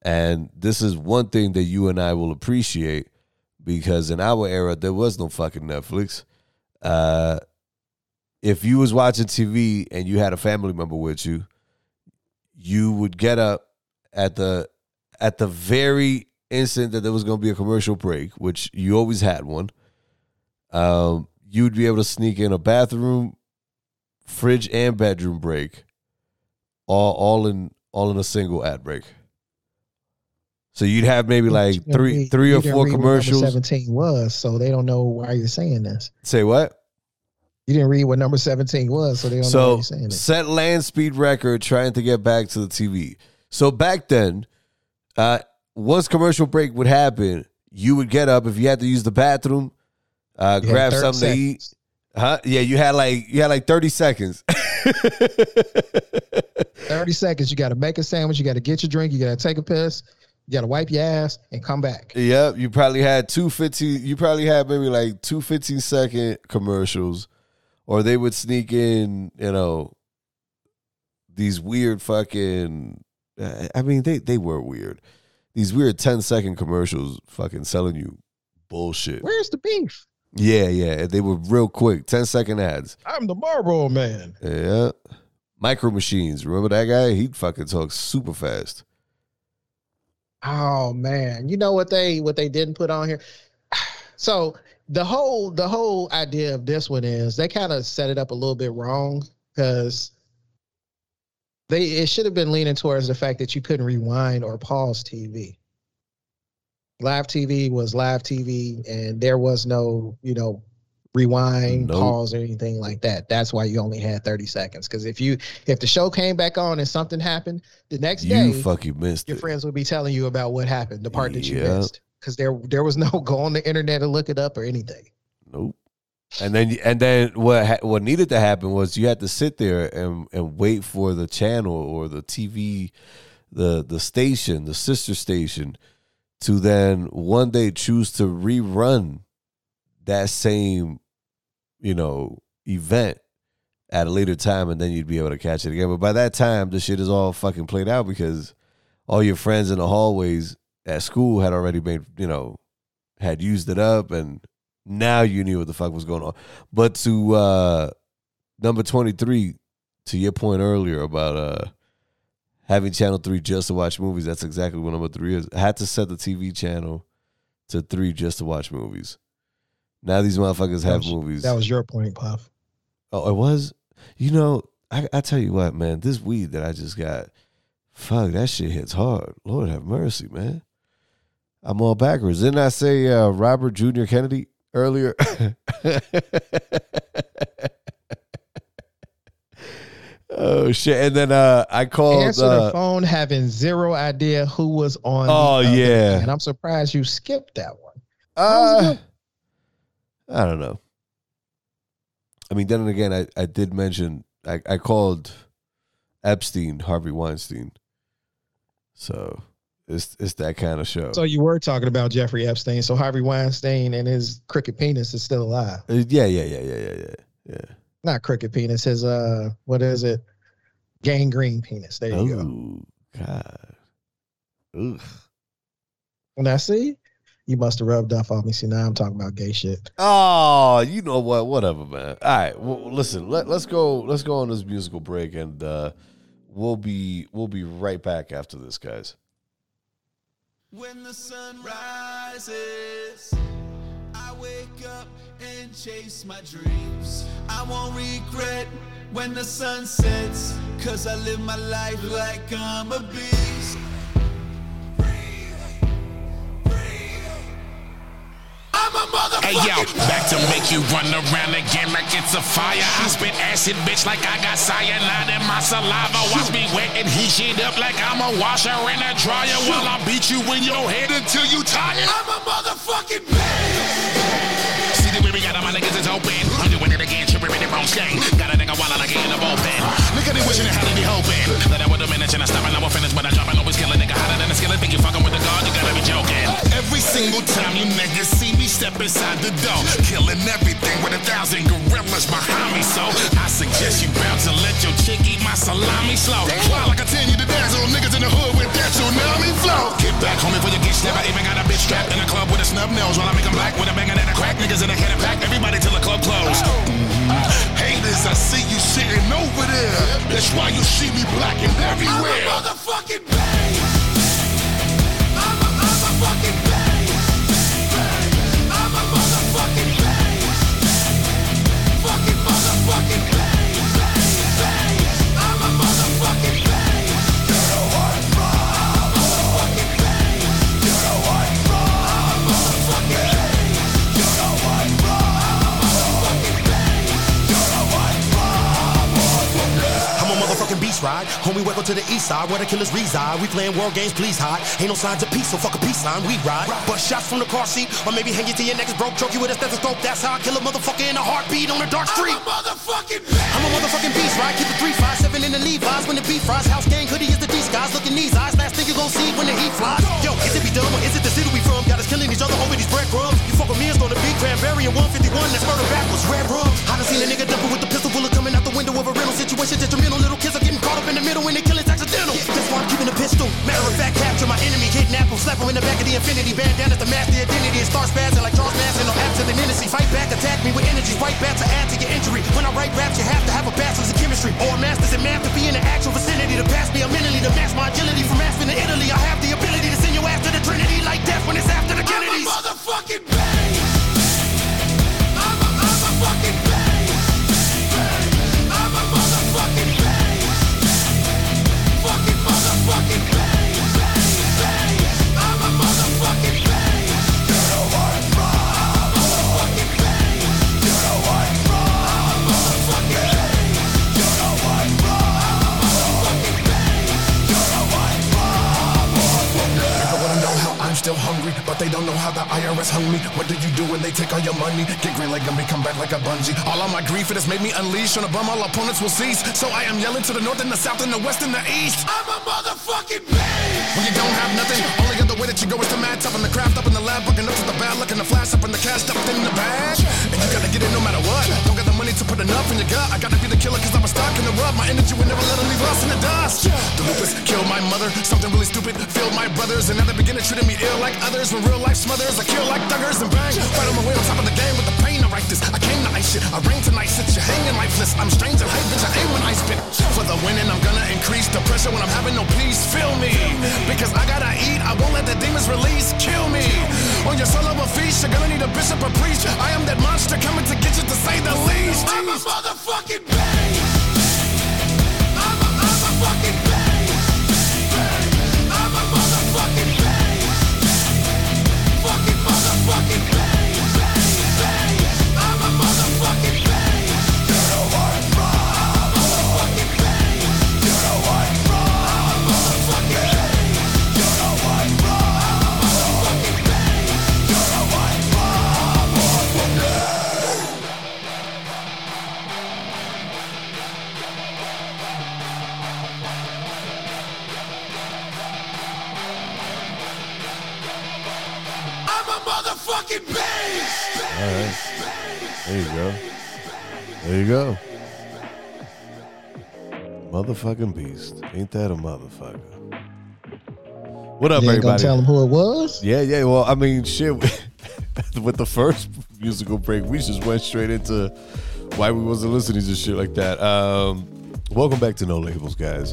and this is one thing that you and I will appreciate because in our era there was no fucking Netflix. Uh, if you was watching TV and you had a family member with you, you would get up at the at the very instant that there was going to be a commercial break, which you always had one. Um, you would be able to sneak in a bathroom, fridge, and bedroom break, all all in all in a single ad break. So you'd have maybe like three three or four read what number commercials. Seventeen was, so they don't know why you're saying this. Say what? You didn't read what number seventeen was, so they don't know what So you're saying set land speed record trying to get back to the TV. So back then, uh, once commercial break would happen, you would get up if you had to use the bathroom, uh, You grab 30 something to eat. Huh? Yeah, you had like you had like thirty seconds. 30 seconds. You got to make a sandwich. You got to get your drink. You got to take a piss. You got to wipe your ass and come back. Yep, you probably had two 15 you probably had maybe like two 15 second commercials or they would sneak in, you know, these weird fucking I mean they they were weird. These weird 10 second commercials fucking selling you bullshit. Where's the beef? Yeah, yeah, they were real quick, 10 second ads. I'm the Marlboro man. Yeah. Micro Machines, remember that guy? He fucking talks super fast. Oh man, you know what they what they didn't put on here. So the whole the whole idea of this one is they kind of set it up a little bit wrong because they it should have been leaning towards the fact that you couldn't rewind or pause TV. Live TV was live TV, and there was no you know rewind, Nope. pause, or anything like that. That's why you only had thirty seconds. Because if you if the show came back on and something happened the next day, You fucking missed your it. friends would be telling you about what happened, the part that you missed, because there there was no go on the internet and look it up or anything. Nope. And then and then what ha- what needed to happen was you had to sit there and and wait for the channel or the TV, the the station, the sister station, to then one day choose to rerun that same, you know, event at a later time, and then you'd be able to catch it again. But by that time, the shit is all fucking played out because all your friends in the hallways at school had already made, you know, had used it up and now you knew what the fuck was going on. But to uh number 23 to your point earlier about uh having channel 3 just to watch movies, that's exactly what number 3 is. I had to set the TV channel to 3 just to watch movies. Now these motherfuckers That have was- movies. That was your point, Puff. Oh, it was? You know, I, I tell you what, man, this weed that I just got, fuck, that shit hits hard. Lord have mercy, man. I'm all backwards. Didn't I say uh, Robert Jr. Kennedy earlier? oh shit! And then uh, I called. Answer Uh, the phone having zero idea who was on. Oh, yeah. And I'm surprised you skipped that one. uh, I don't know. I mean, then again, I, I did mention I, I called Epstein Harvey Weinstein, so it's it's that kind of show. So you were talking about Jeffrey Epstein. So Harvey Weinstein and his crooked penis is still alive. Uh, yeah, yeah, yeah, yeah, yeah, yeah, yeah. Not crooked penis. His uh, what is it? Gangrene penis. There you go. Oh God. Ugh. And I see, you must have rubbed off on me. See, now I'm talking about gay shit. Oh, you know what? Whatever, man. All right. Well, listen. Let, let's go. Let's go on this musical break, and uh, we'll be we'll be right back after this, guys. When the sun rises, I wake up and chase my dreams. I won't regret when the sun sets, cause I live my life like I'm a beast. I'm a motherfucker. Hey yo, back to make you run around again like it's a fire. I spit acid, bitch, like I got cyanide in my saliva. Watch me wet and heat shit up like I'm a washer and a dryer while I beat you in your head until you tired. I'm a motherfucking beast. See the way we got all my niggas is open. I'm doing it again, tripping in the wrong stain. Got a nigga while I get in the bullpen. Nigga, they wishing they had be hoping. That I would diminish and I stop and I will finish, but I drop and always kill a nigga hotter than a skillet. Think you fucking with the god, Every single time you niggas see me step inside the door, killing everything with a thousand gorillas behind me. So I suggest you bounce and let your chick eat my salami slow. While I continue to dance on niggas in the hood with that tsunami flow. Get back, homie, before you get snapped. I even got a bitch strapped in a club with a snub nose while I make 'em black with a banging and a crack. Niggas in a head and pack. Everybody till the club close. Oh. Mm-hmm. Haters, I see you sitting over there. That's why you see me blacking everywhere. I'm a motherfucking beast. Beast ride. Homie, welcome to the east side where the killers reside. We playing world games, please hide. Ain't no signs of peace, so fuck a peace sign. We ride. Bust shots from the car seat, or maybe hang you to your neck is broke, choke you with a stethoscope. That's how I kill a motherfucker in a heartbeat on a dark street. I'm a motherfucking beast. I'm a motherfucking beast, right? Keep the 357 in the Levi's when the beef fries. House gang hoodie is the disguise. Look in these eyes, last thing you gon' see when the heat flies. Yo, is it be dumb or is it the city we from? Killing each other over these breadcrumbs. You fuck with me, it's gonna be cranberry and 151. That's murder backwards, red rum. I done seen a nigga double with the pistol bullet coming out the window of a rental situation. Detrimental little kids are getting caught up in the middle when they kill it's accidental. That's why I'm keeping a pistol. Matter of fact, capture my enemy, kidnap him, slap him in the back of the infinity. Bandana to mask the identity and start spazzing like Charles Manson. No absent intimacy. Fight back, attack me with energy. Right back to add to your injury. When I write raps, you have to have a bachelor's in chemistry or a master's in math to be in the actual vicinity. To pass me a mentally to match my agility from Aspen to Italy. I have the ability to send ass to the Trinity like death when it's after the I'm a motherfucking beast. Hungry, but they don't know how the IRS hung me. What do you do when they take all your money? Get green like Gumby, come back like a bungee. All of my grief, it has made me unleash on a bum, all opponents will cease. So I am yelling to the north and the south and the west and the east. I'm a motherfucking beast. When you don't have nothing, only other way that you go is to mad top in the craft up in the lab, bugging up to the bad, looking the flash up in the cash stuffed in the bag. And you gotta get it no matter what. Don't put enough in your gut. I gotta be the killer cause I'm a stock in the rub. My energy will never let them leave us in the dust. The lupus killed my mother, something really stupid filled my brothers. And at the beginning treated me ill like others. When real life smothers, I kill like thuggers and bang. Fight on my way on top of the game with the pain. I this. I came to ice shit. I rain tonight, sit you hanging lifeless. I'm strange and hype, bitch. I aim when I spit. For the winning, I'm gonna increase the pressure when I'm having no peace. Feel me, because I gotta eat. I won't let the demons release. Kill me. On your solo of feast, you're gonna need a bishop or priest. I am that monster coming to get you to say the least. I'm a motherfucking beast. Motherfucking bass. All right. There you go. There you go. Motherfucking beast. Ain't that a motherfucker? What up, You ain't gonna everybody? tell them who it was. Yeah, yeah. Well, I mean, shit. With the first musical break, we just went straight into why we wasn't listening to shit like that. Um, welcome back to Know Labels, guys.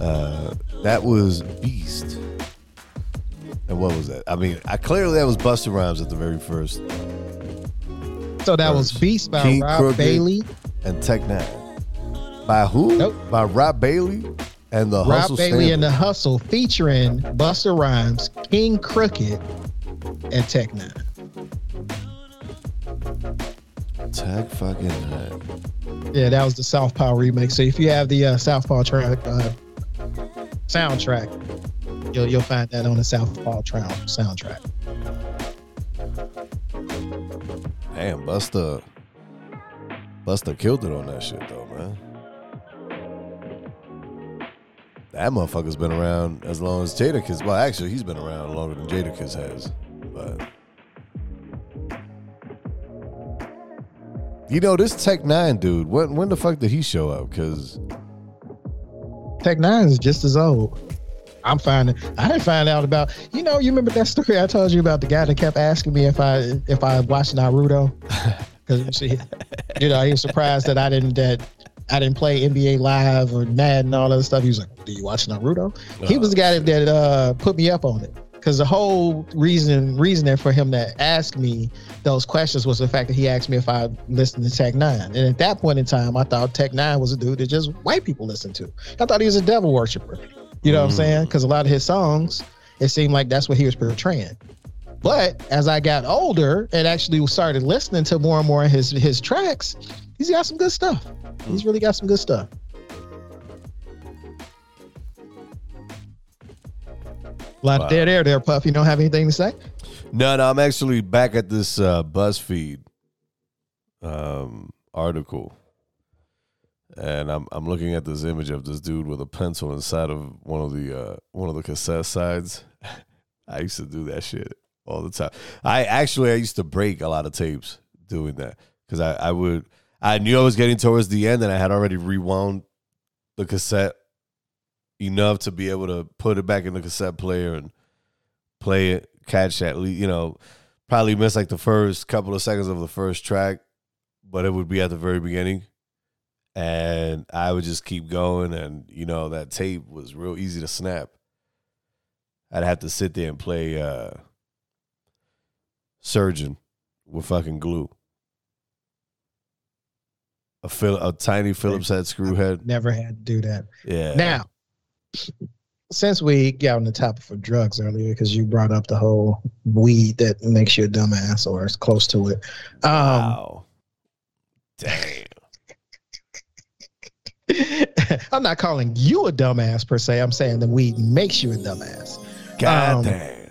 Uh, that was Beast. And what was that? I mean, I clearly that was Busta Rhymes at the very first. So that was Beast by King Rob Crooked Bailey. and Tech N9ne. By who? Nope. By Rob Bailey and the Rob Hustle Bailey and the Hustle featuring Busta Rhymes, King Crooked, and Tech N9ne. Tech fucking Nine. Yeah, that was the Southpaw remix. So if you have the uh, Southpaw track uh, soundtrack, you'll you'll find that on the Southpaw tra- soundtrack. Damn, Busta. Busta killed it on that shit though, man. That motherfucker's been around as long as Jadakiss. Well, actually, he's been around longer than Jadakiss has. But you know, this Tech N9ne dude. When when the fuck did he show up? Because Tech N9ne is just as old. I'm finding. I didn't find out about. You know, you remember that story I told you about the guy that kept asking me if I if I watched Naruto because you know he was surprised that I didn't that I didn't play NBA Live or Madden and all that stuff. He was like, "Do you watch Naruto?" he was the guy that, that uh, put me up on it because the whole reason reasoning for him to ask me those questions was the fact that he asked me if I listened to Tech N9ne, and at that point in time, I thought Tech N9ne was a dude that just white people listen to. I thought he was a devil worshiper. You know what I'm saying? Because a lot of his songs, it seemed like that's what he was portraying. But as I got older and actually started listening to more and more of his his tracks, he's got some good stuff. He's really got some good stuff. A lot Wow. there, there, there, Puff. You don't have anything to say? no, no, I'm actually back at this uh, BuzzFeed um, article, and I'm I'm looking at this image of this dude with a pencil inside of one of the uh, one of the cassette sides. I used to do that shit all the time. I actually I used to break a lot of tapes doing that because I, I would I knew I was getting towards the end and I had already rewound the cassette enough to be able to put it back in the cassette player and play it, catch at least you know probably miss like the first couple of seconds of the first track, but it would be at the very beginning. And I would just keep going, and you know that tape was real easy to snap. I'd have to sit there and play uh, surgeon with fucking glue. A Phil, a tiny Phillips head screw head. Never had to do that. Yeah. Now, since we got on the topic for drugs earlier, because you brought up the whole weed that makes you a dumbass or is close to it. Um, wow. Damn. I'm not calling you a dumbass per se. I'm saying the weed makes you a dumbass. God Um, damn.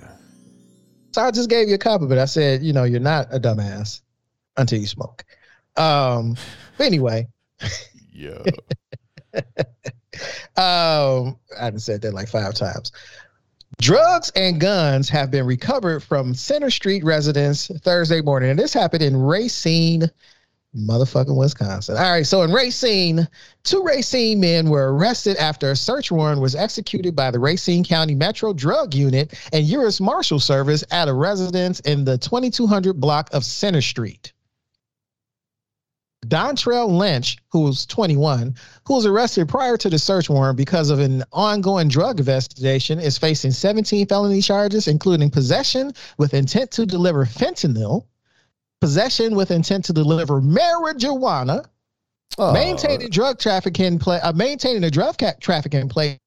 So I just gave you a copy, but I said, you know, you're not a dumbass until you smoke. Um, but anyway, Yeah. um, I done said that like five times. Drugs and guns have been recovered from Center Street residents Thursday morning, and this happened in Racine, motherfucking Wisconsin. All right, so in Racine, two Racine men were arrested after a search warrant was executed by the Racine County Metro Drug Unit and U.S. Marshal Service at a residence in the 2200 block of Center Street. Dontrell Lynch, who was 21, who was arrested prior to the search warrant because of an ongoing drug investigation, is facing 17 felony charges, including possession with intent to deliver fentanyl, possession with intent to deliver marijuana, Oh, maintaining drug trafficking play, uh, maintaining a drug ca- trafficking play.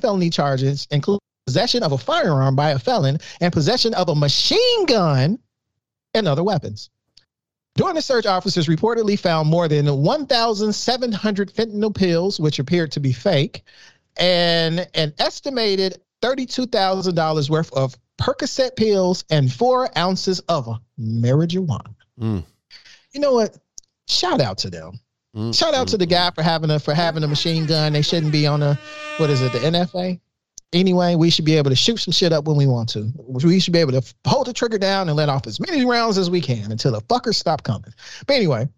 felony charges include possession of a firearm by a felon and possession of a machine gun and other weapons. During the search, officers reportedly found more than 1,700 fentanyl pills, which appeared to be fake, and an estimated $32,000 worth of Percocet pills and four ounces of marijuana. Mm. you know what? Shout out to them. Mm, Shout out to the guy for having a for having a machine gun. They shouldn't be on a what is it, the NFA? Anyway, we should be able to shoot some shit up when we want to. We should be able to hold the trigger down and let off as many rounds as we can until the fuckers stop coming. But anyway,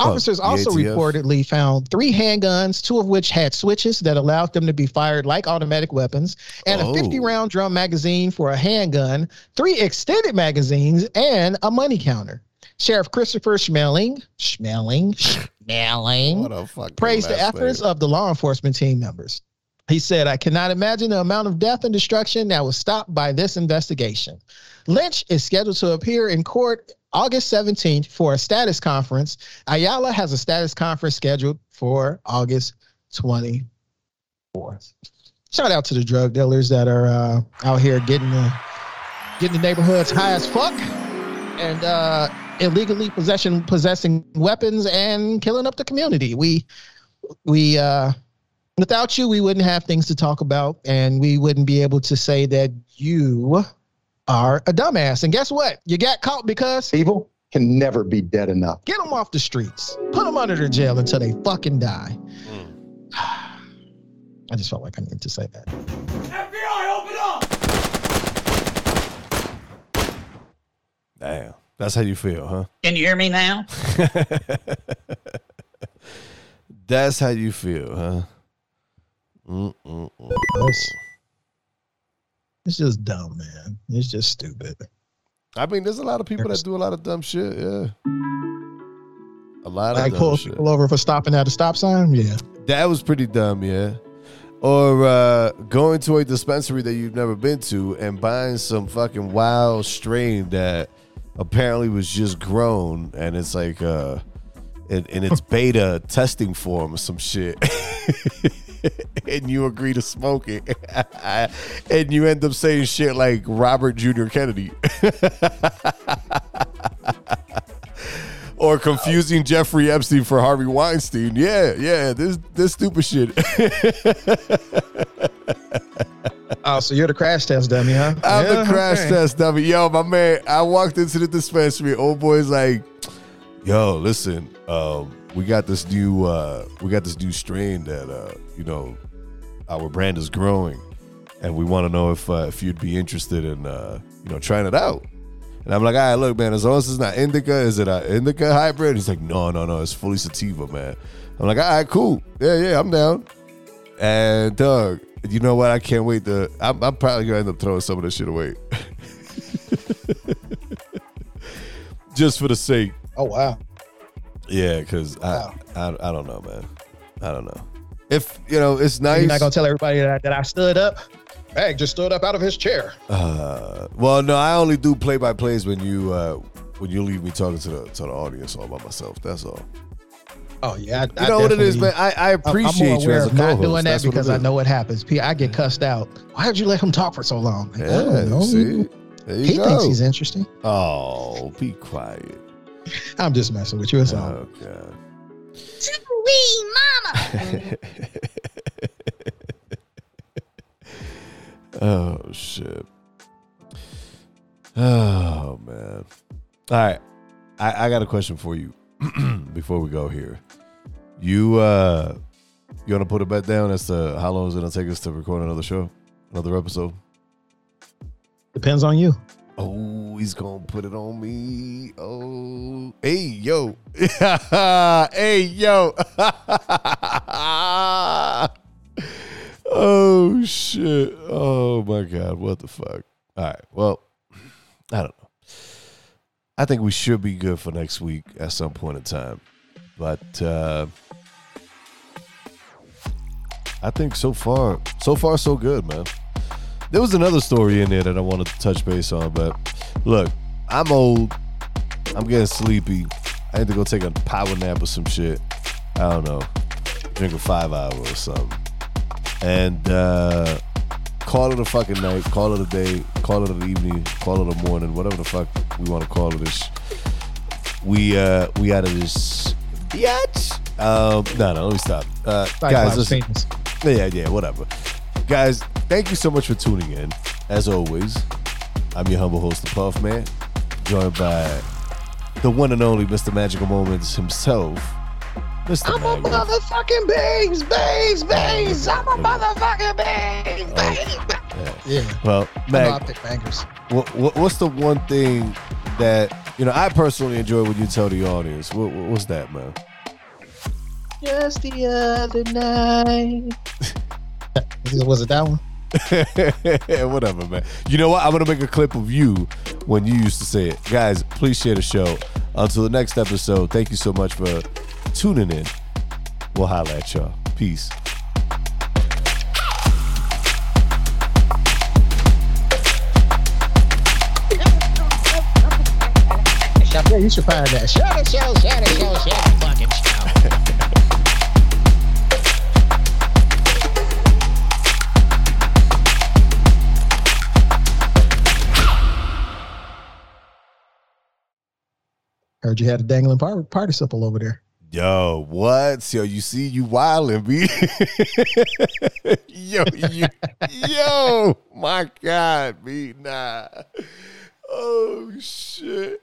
officers also ATF. reportedly found three handguns, two of which had switches that allowed them to be fired like automatic weapons, and Oh. a 50 round drum magazine for a handgun, three extended magazines, and a money counter. Sheriff Christopher Schmaling, Schmaling, Schmaling praised the efforts name. of the law enforcement team members. He said, I cannot imagine the amount of death and destruction that was stopped by this investigation. Lynch is scheduled to appear in court August 17th for a status conference. Ayala has a status conference scheduled for August 24th. Shout out to the drug dealers that are uh, out here getting the getting the neighborhoods high as fuck and uh, illegally possession possessing weapons and killing up the community. We we uh without you we wouldn't have things to talk about and we wouldn't be able to say that you are a dumbass. And guess what? You got caught because People can never be dead enough. get them off the streets. Put them under the jail until they fucking die. I just felt like I needed to say that. FBI, open up! Damn. That's how you feel, huh? Can you hear me now? That's how you feel, huh? Mm-mm-mm. It's, it's just dumb, man. It's just stupid. I mean, there's a lot of people that do a lot of dumb shit. Yeah, a lot of Like dumb pull shit. people over for stopping at a stop sign. Yeah. That was pretty dumb, yeah. Or uh, going to a dispensary that you've never been to and buying some fucking wild strain that apparently was just grown and it's like uh, in, in its beta testing form or some shit. and you agree to smoke it. and you end up saying shit like Robert Jr. Kennedy. or confusing Jeffrey Epstein for Harvey Weinstein. Yeah, yeah, this this stupid shit. Oh, so you're the crash test dummy, huh? I'm Yeah, the crash okay. test dummy. Yo, my man, I walked into the dispensary. Old boy's like, yo, listen, um, we got this new uh we got this new strain that uh, you know, our brand is growing. And we want to know if uh, if you'd be interested in uh, you know, trying it out. And I'm like, all right, look, man, as long as it's not indica, is it an indica hybrid? He's like, no, no, no, it's fully sativa, man. I'm like, all right, cool. Yeah, yeah, I'm down. And Doug, you know what? I can't wait to. I'm, I'm probably gonna end up throwing some of this shit away, just for the sake. Oh wow. Yeah, because Wow. I, I I don't know, man. I don't know. If you know, it's nice. You're not gonna tell everybody that, that I stood up. Bag just stood up out of his chair. Uh, well, no, I only do play by plays when you uh, when you leave me talking to the to the audience all by myself. That's all. Oh yeah. I, You know what it is, man. I, I appreciate I'm more you as a not co-host. doing that That's because I know what happens. P- I get cussed out. Why did you let him talk for so long? Like, I Yeah, see, He go. thinks he's interesting. Oh, be quiet. I'm just messing with you. It's all. Oh god. Oh shit. Oh man. All right. I, I got a question for you before we go here. You uh you wanna put a bet down as to how long is it gonna take us to record another show? Another episode? Depends on you. Oh, he's gonna put it on me. Oh, hey yo, hey yo. oh shit. Oh my god. What the fuck? All right. Well, I don't know. I think we should be good for next week at some point in time, but uh I think so far, so far, so good, man. There was another story in there that I wanted to touch base on, but look, I'm old. I'm getting sleepy. I need to go take a power nap or some shit. I don't know. Drink a five hour or something. And uh call it a fucking night, call it a day, call it an evening, call it a morning, whatever the fuck we want to call it. This we uh we out of this biatch. Um no no let me stop. Uh guys listen. Yeah, yeah, whatever. Guys, thank you so much for tuning in. As always, I'm your humble host, the Puff Man, joined by the one and only Mr. Magical Moments himself, Mr. I'm a motherfucking bangs, oh, bangs, bangs. I'm a motherfucking bangs, bangs. Yeah. Well, I Mag, what, what, what's the one thing that you know I personally enjoy when you tell the audience? What, what- what's that, man? Just the other night. Was it that one? Whatever, man. You know what? I'm gonna make a clip of you when you used to say it, guys. Please share the show. Until the next episode. Thank you so much for tuning in. We'll holla at y'all. Peace. Yeah, you should find that. Shut it, show, shut it, show, shut Heard you had a dangling par- participle over there. Yo, what? Yo, you see you wildin', B. yo, you, yo, my God, B. Nah. Oh shit.